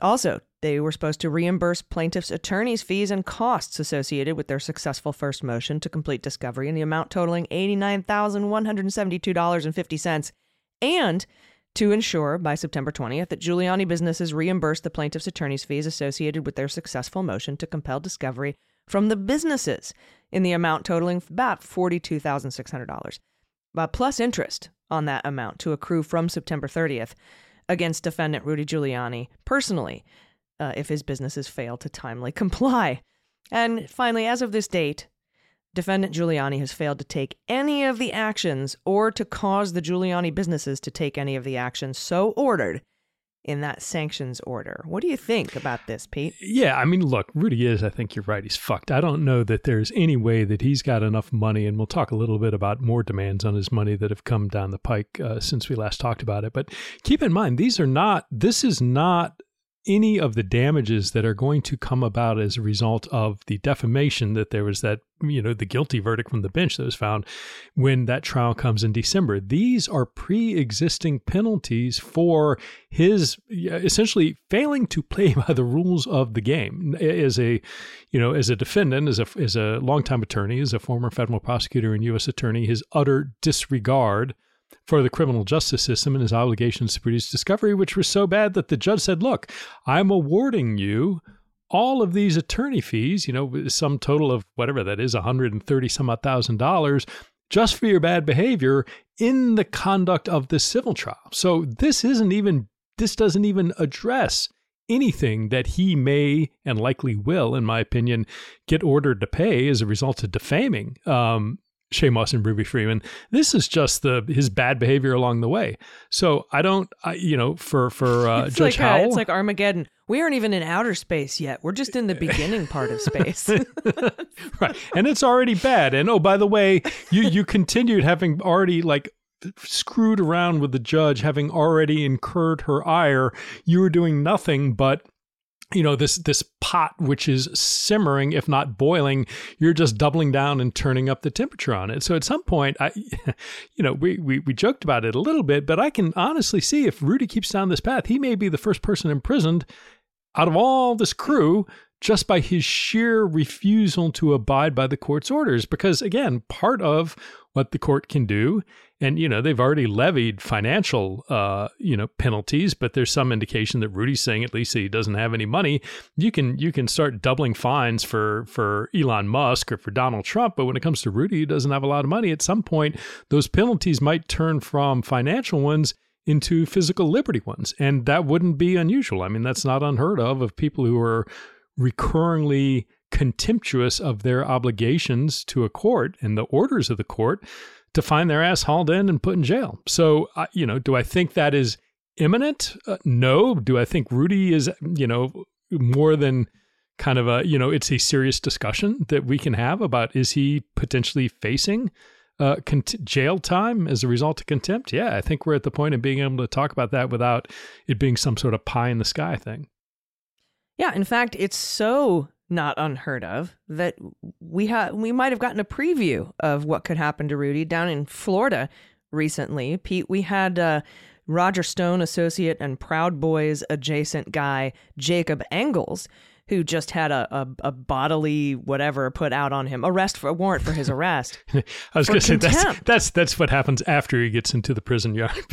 Also, they were supposed to reimburse plaintiffs' attorneys' fees and costs associated with their successful first motion to complete discovery in the amount totaling $89,172.50, and to ensure by September 20th that Giuliani businesses reimburse the plaintiffs' attorneys' fees associated with their successful motion to compel discovery from the businesses in the amount totaling about $42,600, uh, plus interest on that amount to accrue from September 30th against defendant Rudy Giuliani personally uh, if his businesses fail to timely [laughs] comply. And finally, as of this date, defendant Giuliani has failed to take any of the actions or to cause the Giuliani businesses to take any of the actions so ordered in that sanctions order. What do you think about this, Pete? Yeah, I mean, look, Rudy is, I think you're right. He's fucked. I don't know that there's any way that he's got enough money, and we'll talk a little bit about more demands on his money that have come down the pike uh, since we last talked about it. But keep in mind, these are not, this is not any of the damages that are going to come about as a result of the defamation that there was that you know the guilty verdict from the bench that was found when that trial comes in December. These are pre-existing penalties for his essentially failing to play [laughs] by the rules of the game. As a you know as a defendant as a as a longtime attorney as a former federal prosecutor and US attorney his utter disregard for the criminal justice system and his obligations to produce discovery, which were so bad that the judge said, Look, I'm awarding you all of these attorney fees, you know, some total of whatever that is, 130 some odd thousand dollars, just for your bad behavior in the conduct of this civil trial. So this isn't even, this doesn't even address anything that he may and likely will, in my opinion, get ordered to pay as a result of defaming um, Moss and Ruby Freeman. This is just the his bad behavior along the way. So I don't, I, you know, for for uh, it's Judge like, Howell, uh, it's like Armageddon. We aren't even in outer space yet. We're just in the [laughs] beginning part of space. [laughs] right, and it's already bad. And oh, by the way, you you continued having already like screwed around with the judge, having already incurred her ire. You were doing nothing but you know this this pot which is simmering if not boiling you're just doubling down and turning up the temperature on it. So at some point i [laughs] you know we, we we joked about it a little bit but i can honestly see if rudy keeps down this path he may be the first person imprisoned out of all this crew just by his sheer refusal to abide by the court's orders. Because again part of what the court can do. And you know they've already levied financial uh, you know penalties but there's some indication that Rudy's saying at least he doesn't have any money. You can you can start doubling fines for for Elon Musk or for Donald Trump but when it comes to Rudy he doesn't have a lot of money. At some point those penalties might turn from financial ones into physical liberty ones and that wouldn't be unusual. I mean that's not unheard of of people who are recurringly contemptuous of their obligations to a court and the orders of the court to find their ass hauled in and put in jail. So, you know, do I think that is imminent? Uh, no. Do I think Rudy is, you know, more than kind of a, you know, it's a serious discussion that we can have about is he potentially facing uh, cont- jail time as a result of contempt? Yeah, I think we're at the point of being able to talk about that without it being some sort of pie in the sky thing. Yeah, in fact, it's so not unheard of, that we ha- we might have gotten a preview of what could happen to Rudy down in Florida recently. Pete, we had uh, Roger Stone associate and Proud Boys adjacent guy Jacob Engels who just had a, a, a, bodily whatever put out on him, arrest for a warrant for his arrest. [laughs] I was going to say that's, that's that's what happens after he gets into the prison yard. [laughs]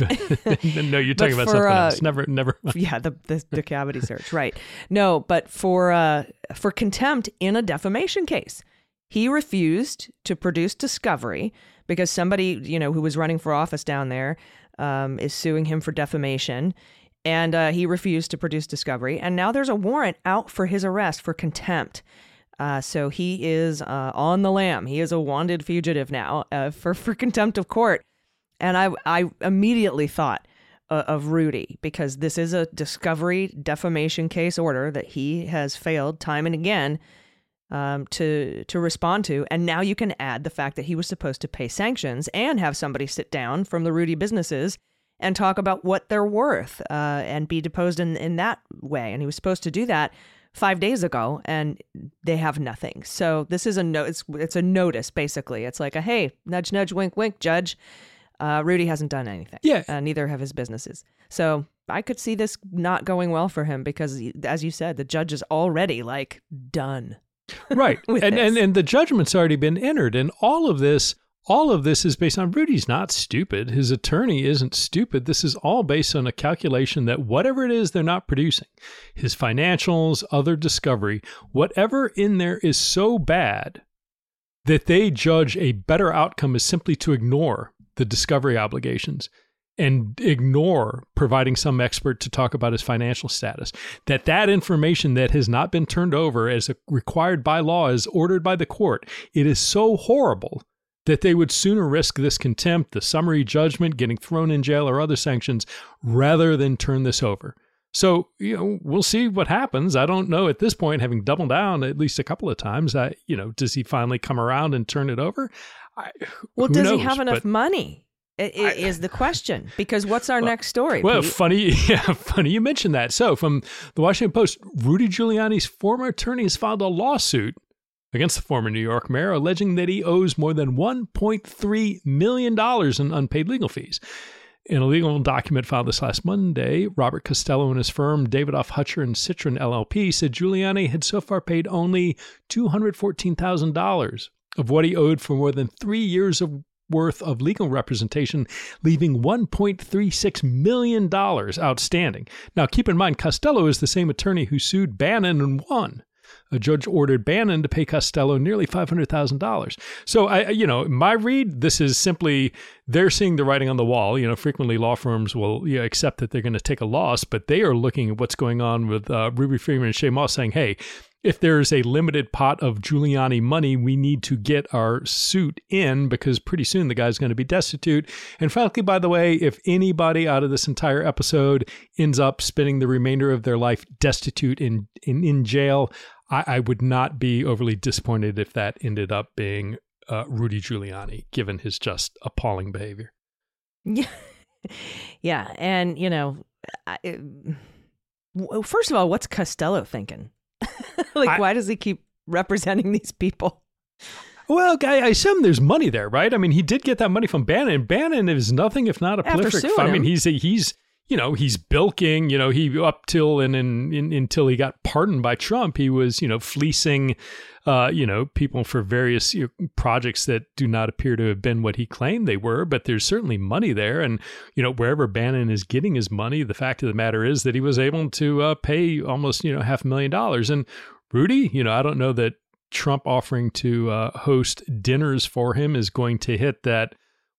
no, you're talking about something uh, else. Never, never. Yeah, the, the, the cavity search, right? No, but for uh, for contempt in a defamation case, he refused to produce discovery because somebody you know who was running for office down there um, is suing him for defamation and uh, he refused to produce discovery. And now there's a warrant out for his arrest for contempt. Uh, so he is uh, on the lam. He is a wanted fugitive now uh, for for contempt of court. And I I immediately thought uh, of Rudy because this is a discovery defamation case order that he has failed time and again um, to to respond to. And now you can add the fact that he was supposed to pay sanctions and have somebody sit down from the Rudy businesses and talk about what they're worth uh, and be deposed in, in that way. And he was supposed to do that five days ago, and they have nothing. So this is a no. It's it's a notice basically. It's like a hey, nudge, nudge, wink, wink, judge. Uh, Rudy hasn't done anything. Yeah. Uh, neither have his businesses. So I could see this not going well for him because, as you said, the judge is already like done. Right. [laughs] and, and and the judgment's already been entered, and all of this all of this is based on Rudy's not stupid. His attorney isn't stupid. This is all based on a calculation that whatever it is they're not producing, his financials, other discovery, whatever in there is so bad that they judge a better outcome is simply to ignore the discovery obligations and ignore providing some expert to talk about his financial status that that information that has not been turned over as required by law is ordered by the court it is so horrible that they would sooner risk this contempt, the summary judgment, getting thrown in jail, or other sanctions rather than turn this over. So, you know, we'll see what happens. I don't know at this point, having doubled down at least a couple of times, I, you know, does he finally come around and turn it over? I, well, does knows? he have enough but, money? Is the question because what's our well, next story? Well, Pete? funny, [laughs] yeah, funny you mentioned that. So, from the Washington Post, Rudy Giuliani's former attorney has filed a lawsuit against the former New York mayor, alleging that he owes more than $1.3 million in unpaid legal fees. In a legal document filed this last Monday, Robert Costello and his firm, Davidoff Hutcher and Citron LLP, said Giuliani had so far paid only $214,000 of what he owed for more than three years of worth of legal representation, leaving $1.36 million outstanding. Now, keep in mind, Costello is the same attorney who sued Bannon and won a judge ordered Bannon to pay Costello nearly $500,000. So I, you know, my read, this is simply they're seeing the writing on the wall. You know, frequently law firms will you know, accept that they're going to take a loss, but they are looking at what's going on with uh, Ruby Freeman and Shaye Moss saying, hey, if there's a limited pot of Giuliani money, we need to get our suit in because pretty soon the guy's going to be destitute. And frankly, by the way, if anybody out of this entire episode ends up spending the remainder of their life destitute in in, in jail, I, I would not be overly disappointed if that ended up being uh, Rudy Giuliani, given his just appalling behavior. Yeah, [laughs] yeah, and you know, I, first of all, what's Costello thinking? [laughs] like, I, why does he keep representing these people? Well, I, I assume there's money there, right? I mean, he did get that money from Bannon. Bannon is nothing if not a prolific. I mean, he's a, he's you know, he's bilking, you know, he up till and in, until he got pardoned by Trump, he was, you know, fleecing, uh, you know, people for various you know, projects that do not appear to have been what he claimed they were. But there's certainly money there, and you know, wherever Bannon is getting his money, the fact of the matter is that he was able to uh, pay almost, you know, half a million dollars. And Rudy, you know, I don't know that Trump offering to uh, host dinners for him is going to hit that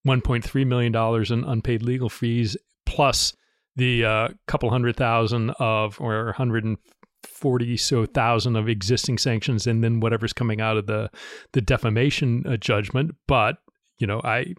1.3 million dollars in unpaid legal fees plus the uh, couple hundred thousand of or 140 so thousand of existing sanctions and then whatever's coming out of the the defamation uh, judgment. But you know i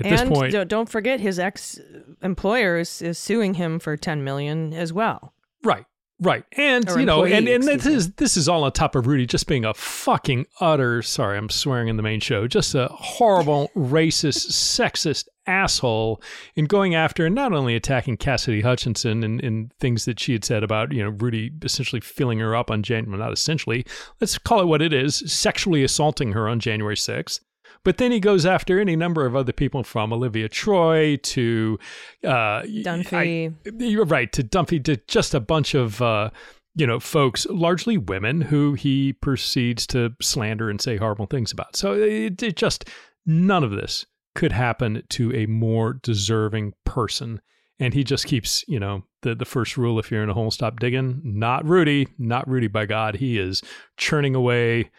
at and this point don't forget his ex employer is, is suing him for 10 million as well. Right Right. And you know, and, and this is this is all on top of Rudy just being a fucking utter sorry, I'm swearing in the main show, just a horrible, [laughs] racist, sexist asshole in going after and not only attacking Cassidy Hutchinson and, and things that she had said about, you know, Rudy essentially filling her up on January well, not essentially, let's call it what it is, sexually assaulting her on January 6th. But then he goes after any number of other people from Olivia Troy to uh, Dunphy. I- you're right to Dunphy to just a bunch of uh, you know folks, largely women, who he proceeds to slander and say horrible things about. So it, it just none of this could happen to a more deserving person. And he just keeps, you know, the the first rule: if you're in a hole, stop digging. Not Rudy, not Rudy. By God, he is churning away,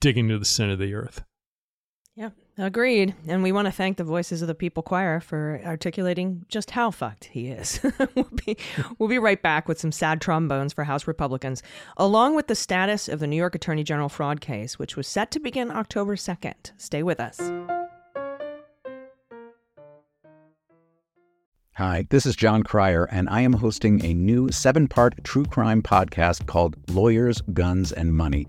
digging to the center of the earth. Agreed. And we want to thank the Voices of the People Choir for articulating just how fucked he is. [laughs] we'll, be, we'll be right back with some sad trombones for House Republicans, along with the status of the New York Attorney General fraud case, which was set to begin October 2nd. Stay with us. Hi, this is Jon Cryer, and I am hosting a new seven part true crime podcast called Lawyers, Guns, and Money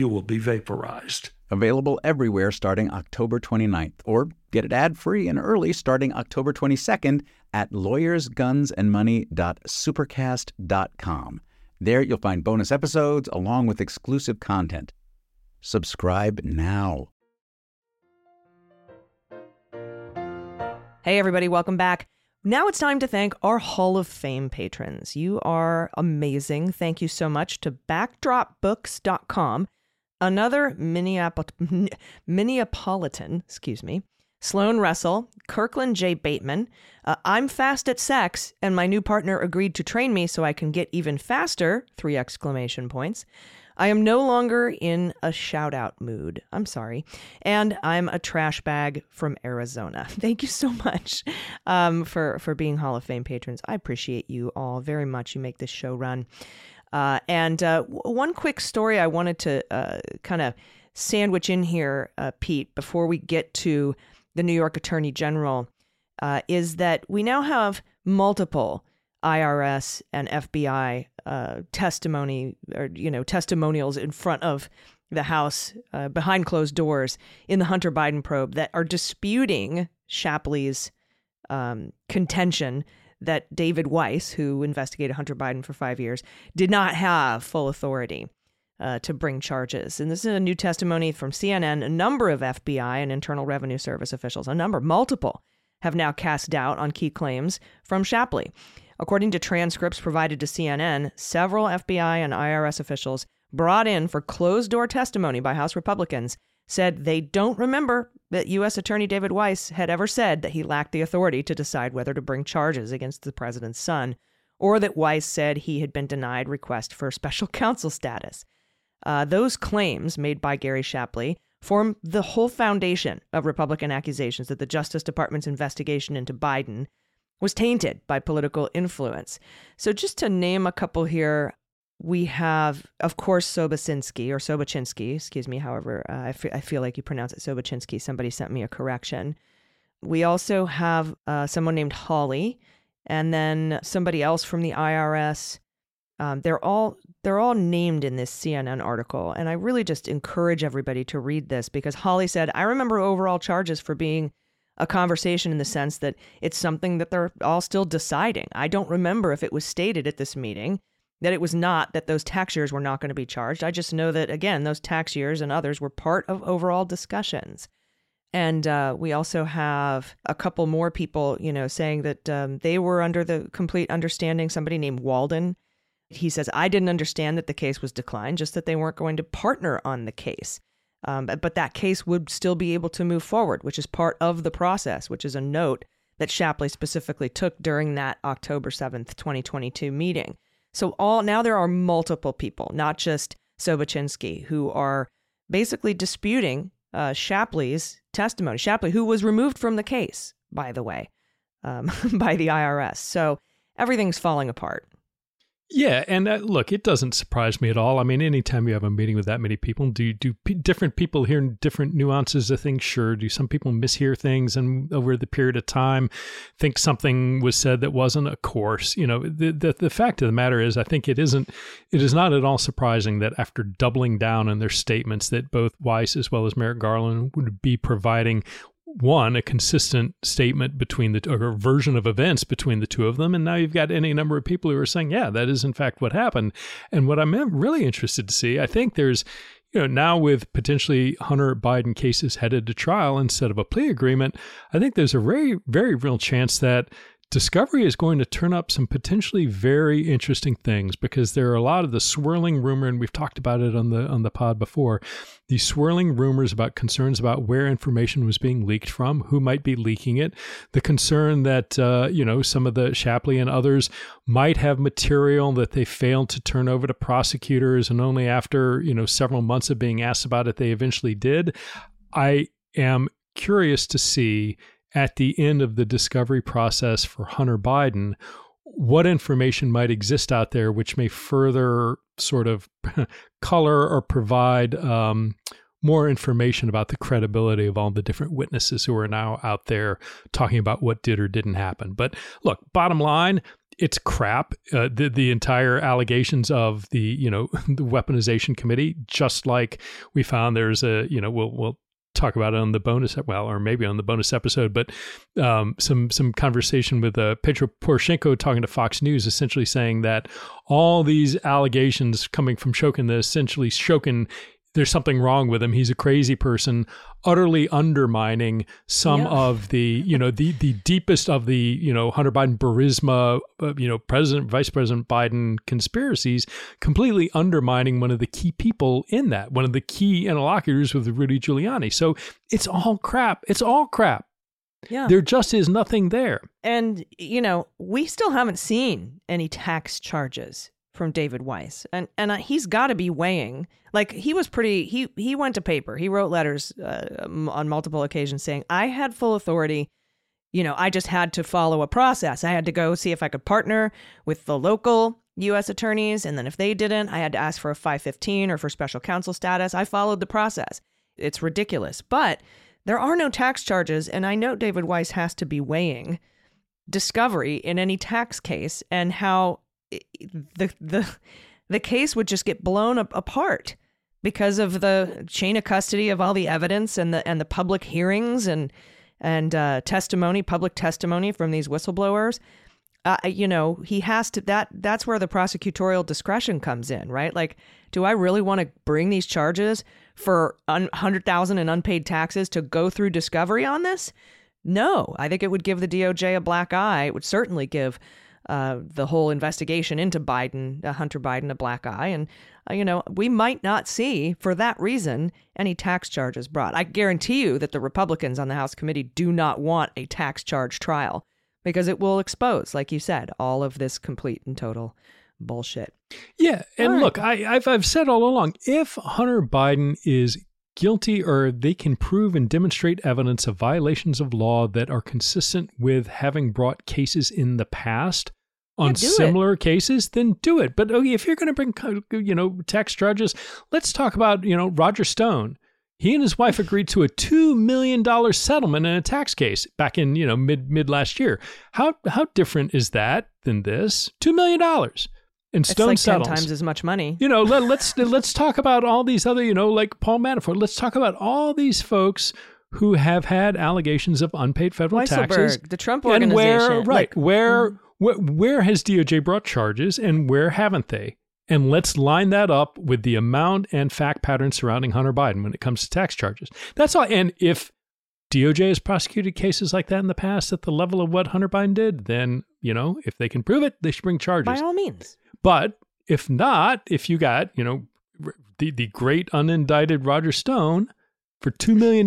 You will be vaporized. Available everywhere starting October 29th, or get it ad free and early starting October 22nd at lawyersgunsandmoney.supercast.com. There you'll find bonus episodes along with exclusive content. Subscribe now. Hey, everybody, welcome back. Now it's time to thank our Hall of Fame patrons. You are amazing. Thank you so much to backdropbooks.com, another Minneapol- [laughs] Minneapolitan, excuse me, Sloan Russell, Kirkland J. Bateman. Uh, I'm fast at sex, and my new partner agreed to train me so I can get even faster, three exclamation points. I am no longer in a shout out mood. I'm sorry. And I'm a trash bag from Arizona. [laughs] Thank you so much um, for, for being Hall of Fame patrons. I appreciate you all very much. You make this show run. Uh, and uh, w- one quick story I wanted to uh, kind of sandwich in here, uh, Pete, before we get to the New York Attorney General, uh, is that we now have multiple IRS and FBI testimony or you know testimonials in front of the House uh, behind closed doors in the Hunter Biden probe that are disputing Shapley's um, contention that David Weiss, who investigated Hunter Biden for five years, did not have full authority uh, to bring charges. And this is a new testimony from CNN. A number of FBI and Internal Revenue Service officials, a number, multiple, have now cast doubt on key claims from Shapley. According to transcripts provided to CNN, several FBI and IRS officials brought in for closed door testimony by House Republicans said they don't remember that U.S. Attorney David Weiss had ever said that he lacked the authority to decide whether to bring charges against the president's son, or that Weiss said he had been denied request for special [laughs] counsel status. Uh, those claims made by Gary Shapley form the whole foundation of Republican accusations that the Justice Department's investigation into Biden was tainted by political influence. So, just to name a couple here, we have, of course, Sobocinski or Sobochinsky, excuse me, however, uh, I, f- I feel like you pronounce it Sobochinsky. Somebody sent me a correction. We also have uh, someone named Holly and then somebody else from the IRS. Um, they're all they're all named in this CNN article, and I really just encourage everybody to read this because Holly said, "I remember overall charges for being a conversation in the sense that it's something that they're all still deciding. I don't remember if it was stated at this meeting." That it was not that those tax years were not going to be charged. I just know that, again, those tax years and others were part of overall discussions. And uh, we also have a couple more people, you know, saying that um, they were under the complete understanding. Somebody named Walden, he says, I didn't understand that the case was declined, just that they weren't going to partner on the case. Um, but, but that case would still be able to move forward, which is part of the process, which is a note that Shapley specifically took during that October 7th, 2022 meeting. So all now there are multiple people, not just Sobochinsky, who are basically disputing uh, Shapley's testimony. Shapley, who was removed from the case, by the way, um, [laughs] by the IRS. So everything's falling apart. Yeah, and uh, look, it doesn't surprise me at all. I mean, anytime you have a meeting with that many people, do do p- different people hear different nuances of things? Sure. Do some people mishear things and over the period of time think something was said that wasn't? Of course, you know. The, the the fact of the matter is, I think it isn't. It is not at all surprising that after doubling down on their statements, that both Weiss as well as Merrick Garland would be providing one a consistent statement between the or a version of events between the two of them and now you've got any number of people who are saying yeah that is in fact what happened. And what i'm really interested to see i think there's you know now with potentially hunter biden cases headed to trial instead of a plea agreement i think there's a very very real chance that Discovery is going to turn up some potentially very interesting things because there are a lot of the swirling rumor, and we've talked about it on the on the pod before. the swirling rumors about concerns about where information was being leaked from, who might be leaking it, the concern that uh, you know some of the Shapley and others might have material that they failed to turn over to prosecutors, and only after you know several months of being asked about it, they eventually did. I am curious to see at the end of the discovery process for Hunter Biden, what information might exist out there which may further sort of [laughs] color or provide um, more information about the credibility of all the different witnesses who are now out there talking about what did or didn't happen. But look, bottom line, it's crap. Uh, the the entire allegations of the you know [laughs] the weaponization committee, just like we found there's a you know we'll we'll talk about it on the bonus well or maybe on the bonus episode but um, some some conversation with uh, Petro Poroshenko talking to Fox News essentially saying that all these allegations coming from Shokin that essentially Shokin there's something wrong with him. He's a crazy person, utterly undermining some yeah. of the, you know, the the deepest of the, you know, Hunter Biden Burisma, uh, you know, President Vice President Biden conspiracies, completely undermining one of the key people in that, one of the key interlocutors with Rudy Giuliani. So it's all crap. It's all crap. Yeah. There just is nothing there. And, you know, we still haven't seen any tax charges from David Weiss, and and uh, he's got to be weighing. Like he was pretty. He he went to paper. He wrote letters uh, on multiple occasions saying, "I had full authority. You know, I just had to follow a process. I had to go see if I could partner with the local U.S. attorneys, and then if they didn't, I had to ask for a 515 or for special counsel status. I followed the process. It's ridiculous, but." There are no tax charges, and I know David Weiss has to be weighing discovery in any tax case and how the the the case would just get blown apart because of the chain of custody of all the evidence and the and the public hearings and and uh, testimony, public testimony from these whistleblowers. Uh, you know, he has to that that's where the prosecutorial discretion comes in, right? Like, do I really want to bring these charges for un- 100,000 in unpaid taxes to go through discovery on this? No, I think it would give the DOJ a black eye. It would certainly give uh, the whole investigation into Biden, uh, Hunter Biden, a black eye. And, uh, you know, we might not see, for that reason, any tax charges brought. I guarantee you that the Republicans on the House committee do not want a tax charge trial because it will expose, like you said, all of this complete and total bullshit. Yeah, and right. look, I, I've I've said all along, if Hunter Biden is guilty or they can prove and demonstrate evidence of violations of law that are consistent with having brought cases in the past on Yeah, do it. similar cases, then do it. But okay, if you're going to bring you know tax charges, let's talk about you know Roger Stone. He and his wife agreed to a two million dollar settlement in a tax case back in you know mid mid last year. How how different is that than this? Two million dollars. And It's Stone like settles. 10 times as much money. You know, let, let's let's talk about all these other, you know, like Paul Manafort. Let's talk about all these folks who have had allegations of unpaid federal taxes. The Trump organization, and where, right? like- where, where where has DOJ brought charges, and where haven't they? And let's line that up with the amount and fact pattern surrounding Hunter Biden when it comes to tax charges. That's all. And if DOJ has prosecuted cases like that in the past at the level of what Hunter Biden did, then you know if they can prove it, they should bring charges. By all means. But if not, if you got, you know, the, the great unindicted Roger Stone for $2 million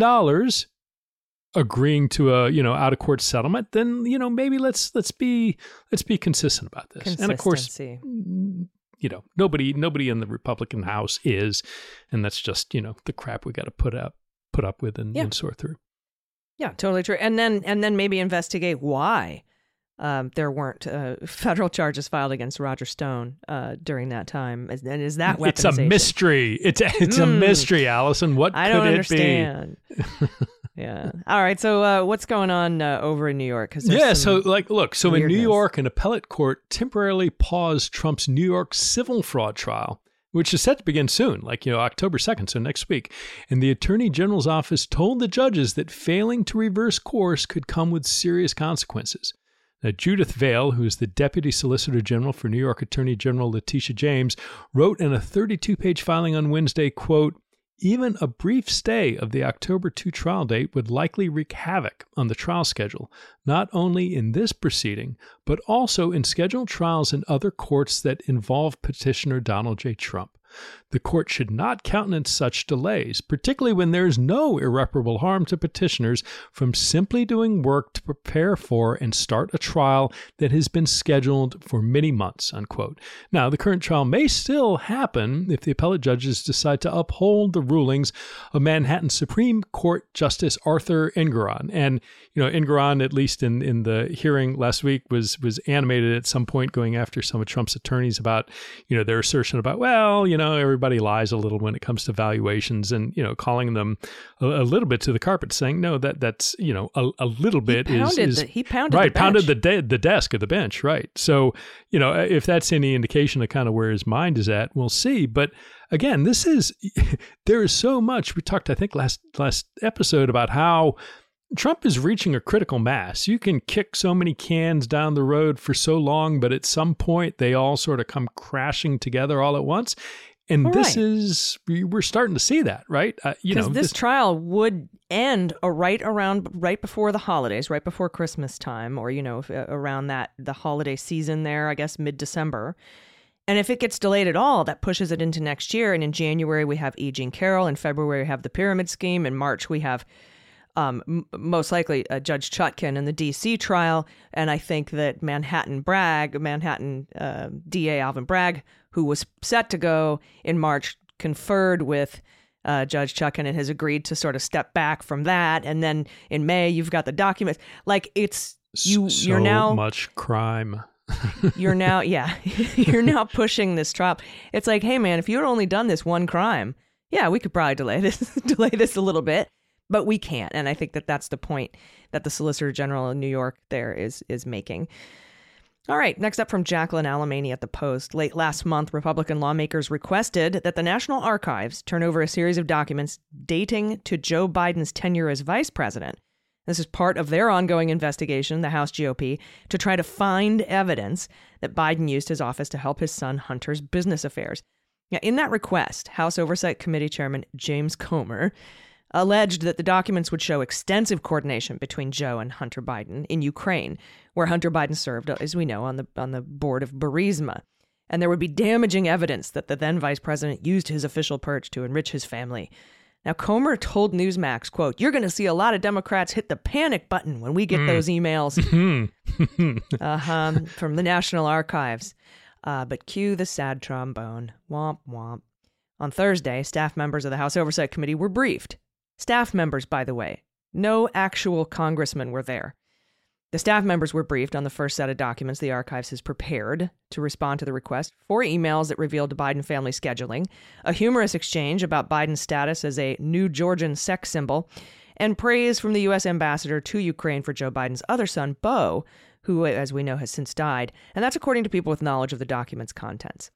agreeing to a, you know, out of court settlement, then, you know, maybe let's, let's be, let's be consistent about this. And of course, you know, nobody, nobody in the Republican House is, and that's just, you know, the crap we got to put up, put up with and, Yeah. and sort through. Yeah, totally true. And then and then maybe investigate why um, there weren't uh, federal charges filed against Roger Stone uh, during that time. Is- And is that weaponization? It's a mystery. It's a, it's a Mm. mystery, Allison. What I could don't it understand. [laughs] yeah. All right. So uh, what's going on uh, over in New York? Because Yeah, so like, look, so in New. York, an appellate court temporarily paused Trump's New York civil fraud trial, which is set to begin soon, like, you know, October 2nd, so next week. And the Attorney General's office told the judges that failing to reverse course could come with serious consequences. Now, Judith Vale, who is the Deputy Solicitor General for New York Attorney General Letitia James, wrote in a 32 page filing on Wednesday, quote, even a brief stay of the October 2 trial date would likely wreak havoc on the trial schedule, not only in this proceeding, but also in scheduled trials in other courts that involve petitioner Donald J. Trump. The court should not countenance such delays, particularly when there is no irreparable harm to petitioners from simply doing work to prepare for and start a trial that has been scheduled for many months. Unquote. Now, the current trial may still happen if the appellate judges decide to uphold the rulings of Manhattan Supreme Court Justice Arthur Engoron. And, you know, Engoron, at least in, in the hearing last week, was was animated at some point going after some of Trump's attorneys about, you know, their assertion about, well, you know, everybody lies a little when it comes to valuations and, you know, calling them a, a little bit to the carpet, saying, no, that that's, you know, a, a little bit is, pounded is the- he pounded the right, pounded the de- the desk of the bench, right? So, you know, uh, if that's any indication of kind of where his mind is at, we'll see. But again, this is [laughs] there is so much we talked, I think, last last episode about how Trump is reaching a critical mass. You can kick so many cans down the road for so long, but at some point they all sort of come crashing together all at once. And All this right. is we- we're starting to see that, right? Uh, you know, this, trial would end uh, right around right before the holidays, right before Christmas time, or you know if, uh, around that the holiday season there, I guess mid December. And if it gets delayed at all, that pushes it into next year. And in January we have E. Jean Carroll. In February we have the Pyramid Scheme. In March we have um, m- most likely uh, Judge Chutkan in the D.C. trial, and I think that Manhattan Bragg, Manhattan uh, D.A. Alvin Bragg, who was set to go in March, conferred with uh, Judge Chutkan and has agreed to sort of step back from that. And then in May, you've got the documents. Like it's you, so you're now much crime. [laughs] you're now yeah [laughs] you're now pushing this trial it's like hey man if you had only done this one crime yeah we could probably delay this [laughs] delay this a little bit but we can't and i think that that's the point that the solicitor general in new york there is is making all right, next up from Jacqueline Alemany at the Post. Late last month, Republican lawmakers requested that the National Archives turn over a series of documents dating to Joe Biden's tenure as vice president. This is part of their ongoing investigation, the House GOP, to try to find evidence that Biden used his office to help his son Hunter's business affairs. Now, in that request, House Oversight Committee Chairman James Comer alleged that the documents would show extensive coordination between Joe and Hunter Biden in Ukraine, where Hunter Biden served, as we know, on the on the board of Burisma. And there would be damaging evidence that the then vice president used his official perch to enrich his family. Now, Comer told Newsmax, quote, You're going to see a lot of Democrats hit the panic button when we get mm. those emails [laughs] [laughs] uh-huh, from the National Archives. Uh, but cue the sad trombone. Womp womp. On Thursday, staff members of the House Oversight Committee were briefed. Staff members, by the way. No actual congressmen were there. The staff members were briefed on the first set of documents the archives has prepared to respond to the request. Four emails that revealed Biden family scheduling, a humorous exchange about Biden's status as a new Georgian sex symbol, and praise from the U.S. ambassador to Ukraine for Joe Biden's other son, Beau, who, as we know, has since died. And that's according to people with knowledge of the document's contents.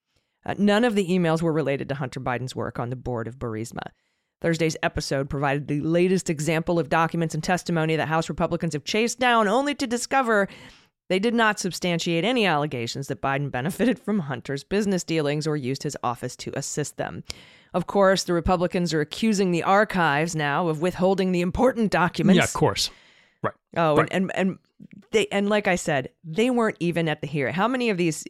Uh, none of the emails were related to Hunter Biden's work on the board of Burisma. Thursday's episode provided the latest example of documents and testimony that House Republicans have chased down only to discover they did not substantiate any allegations that Biden benefited from Hunter's business dealings or used his office to assist them. Of course, the Republicans are accusing the archives now of withholding the important documents. Yeah, of course. Right. Oh, right. And, and and they and like I said, they weren't even at the hearing. How many of these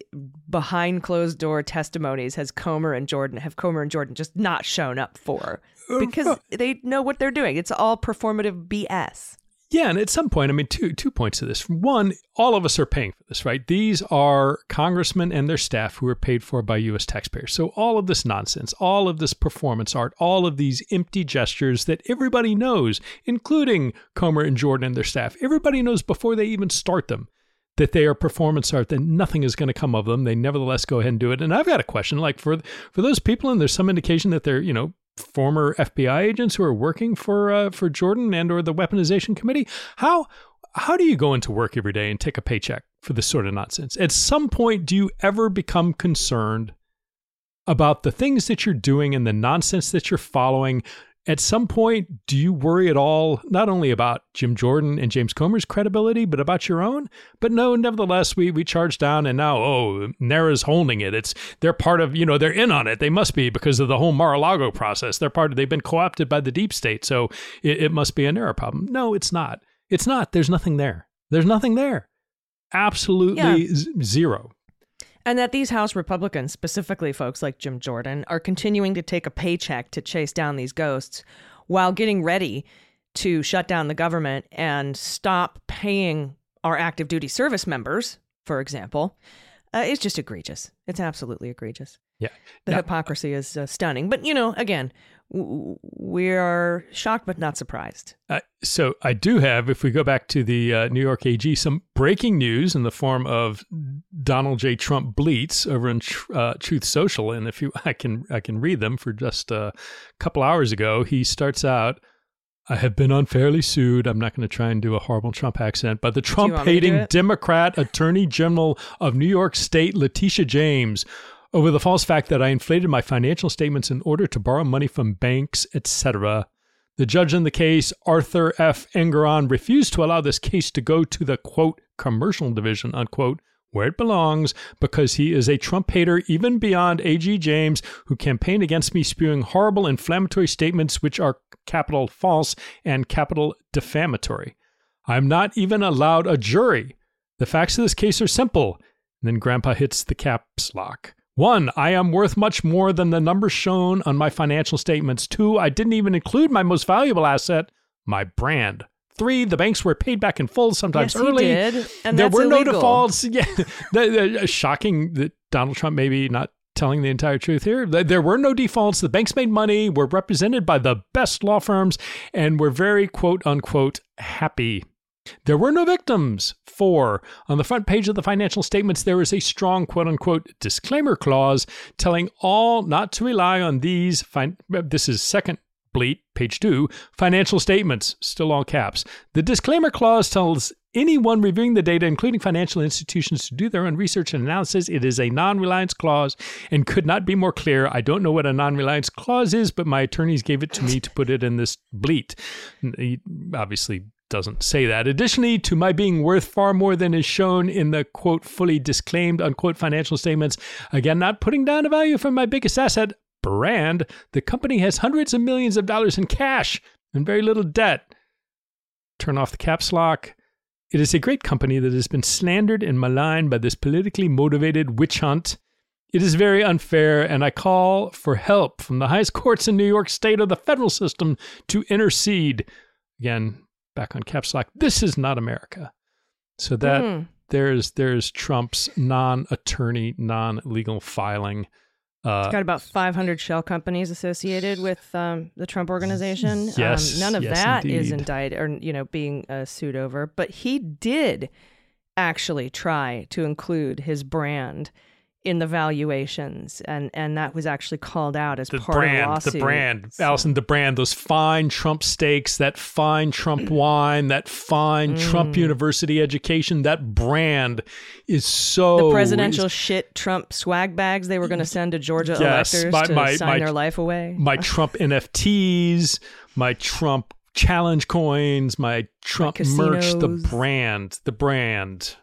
behind closed door testimonies has Comer and Jordan have Comer and Jordan just not shown up for? Because they know what they're doing. It's all performative BS. Yeah, and at some point, I mean, two two points to this. One, all of us are paying for this, right? These are congressmen and their staff who are paid for by U.S. taxpayers. So all of this nonsense, all of this performance art, all of these empty gestures that everybody knows, including Comer and Jordan and their staff, everybody knows before they even start them that they are performance art, that nothing is going to come of them. They nevertheless go ahead and do it. And I've got a question, like for for those people, and there's some indication that they're you know former FBI agents who are working for uh, for Jordan and or the weaponization committee. How how do you go into work every day and take a paycheck for this sort of nonsense? At some point, do you ever become concerned about the things that you're doing and the nonsense that you're following at some point, do you worry at all, not only about Jim Jordan and James Comer's credibility, but about your own? But no, nevertheless, we we charge down and now, oh, NARA's holding it. It's they're part of, you know, they're in on it. They must be because of the whole Mar-a-Lago process. They're part of, they've been co-opted by the deep state. So it, it must be a NARA problem. No, it's not. It's not. There's nothing there. There's nothing there. Absolutely yeah. z- zero. And that these House Republicans, specifically folks like Jim Jordan, are continuing to take a paycheck to chase down these ghosts while getting ready to shut down the government and stop paying our active duty service members, for example, uh, is just egregious. It's absolutely egregious. Yeah. The now, hypocrisy is uh, stunning. But, you know, again, we are shocked but not surprised. Uh, so I do have, if we go back to the uh, New York AG, some breaking news in the form of Donald J. Trump bleats over in uh, Truth Social, and if you, [laughs] I can, I can read them for just a couple hours ago. He starts out. I have been unfairly sued. I'm not going to try and do a horrible Trump accent, but the Trump hating Democrat Attorney General of New York State, Letitia James, over the false fact that I inflated my financial statements in order to borrow money from banks, etc. The judge in the case, Arthur F. Engoron, refused to allow this case to go to the quote commercial division unquote where it belongs because he is a Trump hater even beyond A.G. James, who campaigned against me, spewing horrible inflammatory statements which are capital false and capital defamatory. I'm not even allowed a jury. The facts of this case are simple. And then Grandpa hits the caps lock. One, I am worth much more than the numbers shown on my financial statements. Two, I didn't even include my most valuable asset, my brand. Three, the banks were paid back in full, sometimes yes, early. Did, and there were illegal. no defaults. [laughs] Yeah, the, the, uh, shocking that Donald Trump maybe not telling the entire truth here. There were no defaults. The banks made money, were represented by the best law firms, and were very quote unquote happy there were no victims. Four, on the front page of the financial statements, there is a strong quote unquote disclaimer clause telling all not to rely on these. Fin- this is second bleat, page two, financial statements, still all caps. The disclaimer clause tells anyone reviewing the data, including financial institutions, to do their own research and analysis. It is a non reliance clause and could not be more clear. I don't know what a non reliance clause is, but my attorneys gave it to me to put it in this bleat. Obviously doesn't say that. Additionally, to my being worth far more than is shown in the quote fully disclaimed unquote financial statements, again, not putting down a value from my biggest asset, brand, the company has hundreds of millions of dollars in cash and very little debt. Turn off the caps lock. It is a great company that has been slandered and maligned by this politically motivated witch hunt. It is very unfair, and I call for help from the highest courts in New York State or the federal system to intercede. Again, back on caps lock. This is not America. So that Mm. there's there's Trump's non-attorney, non-legal filing. Uh, It's got about 500 shell companies associated with um, the Trump organization. Yes, um, none of yes, that is indeed. indicted or you know being uh, sued over, but he did actually try to include his brand in the valuations, and and that was actually called out as the part of the brand, lawsuit. the brand, Allison, the brand, those fine Trump steaks, that fine Trump [clears throat] wine, that fine Trump Mm. University education, that brand is so The presidential shit Trump swag bags they were going to send to Georgia Yes, electors my- to my- sign my- their life away. my Trump [laughs] NFTs, my Trump challenge coins, my Trump merch, the brand, the brand.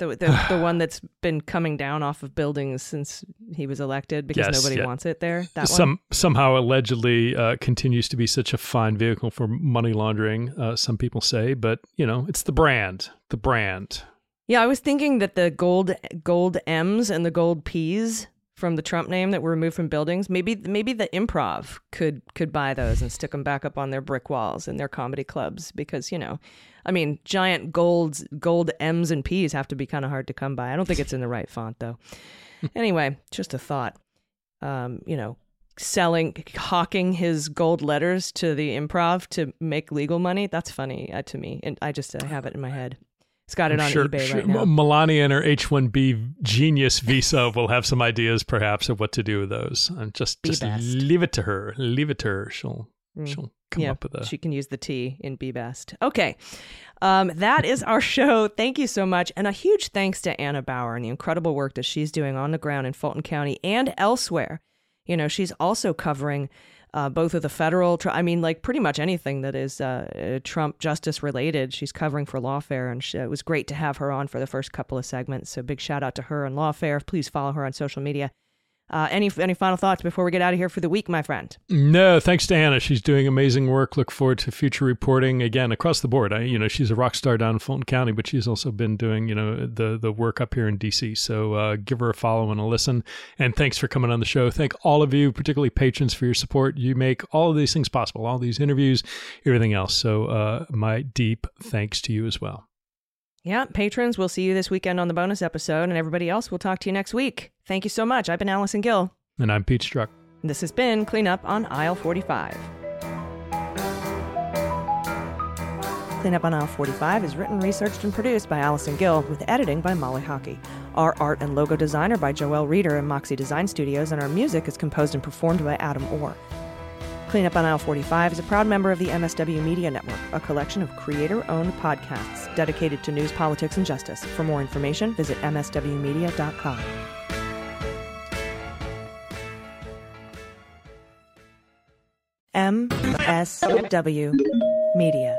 The, the, [sighs] the one that's been coming down off of buildings since he was elected because Yes, nobody yeah. wants it there. That Some one. somehow allegedly uh, continues to be such a fine vehicle for money laundering. Uh, some people say, but you know, it's the brand, the brand. Yeah, I was thinking that the gold gold M's and the gold P's from the Trump name that were removed from buildings, maybe maybe the Improv could could buy those and stick them back up on their brick walls in their comedy clubs because you know, I mean, giant golds gold M's and P's have to be kind of hard to come by. I don't think it's in the right font though. [laughs] anyway, just a thought. Um, you know, selling hawking his gold letters to the Improv to make legal money. That's funny uh, to me, and I just uh, have it in my head. It's got it I'm on sure, eBay sure right now. Melania and her H-1B genius visa will have some ideas, perhaps, of what to do with those. And just, Be just best. leave it to her. Leave it to her. She'll, Mm. she'll come yeah, up with a. she can use the T in Be Best. Okay. Um, that is our show. Thank you so much. And a huge thanks to Anna Bower and the incredible work that she's doing on the ground in Fulton County and elsewhere. You know, she's also covering uh, both of the federal, I mean, like pretty much anything that is uh, uh, Trump justice related, she's covering for Lawfare. And she, it was great to have her on for the first couple of segments. So big shout out to her and Lawfare. Please follow her on social media. Uh, any any final thoughts before we get out of here for the week, my friend? No, thanks to Anna. She's doing amazing work. Look forward to future reporting again across the board. I, you know, she's a rock star down in Fulton County, but she's also been doing, you know, the the work up here in DC. So uh, give her a follow and a listen. And thanks for coming on the show. Thank all of you, particularly patrons, for your support. You make all of these things possible, all these interviews, everything else. So uh, my deep thanks to you as well. Yeah, patrons, we'll see you this weekend on the bonus episode, and everybody else, we'll talk to you next week. Thank you so much. I've been Allison Gill. And I'm Pete Strzok. And this has been Clean Up on Aisle 45. Clean Up on Aisle 45 is written, researched, and produced by Allison Gill, with editing by Molly Hockey. Our art and logo designer by Joelle Reeder and Moxie Design Studios, and our music is composed and performed by Adam Orr. Clean Up on Aisle 45 is a proud member of the MSW Media Network, a collection of creator owned podcasts dedicated to news, politics, and justice. For more information, visit MSWmedia.com. MSW Media.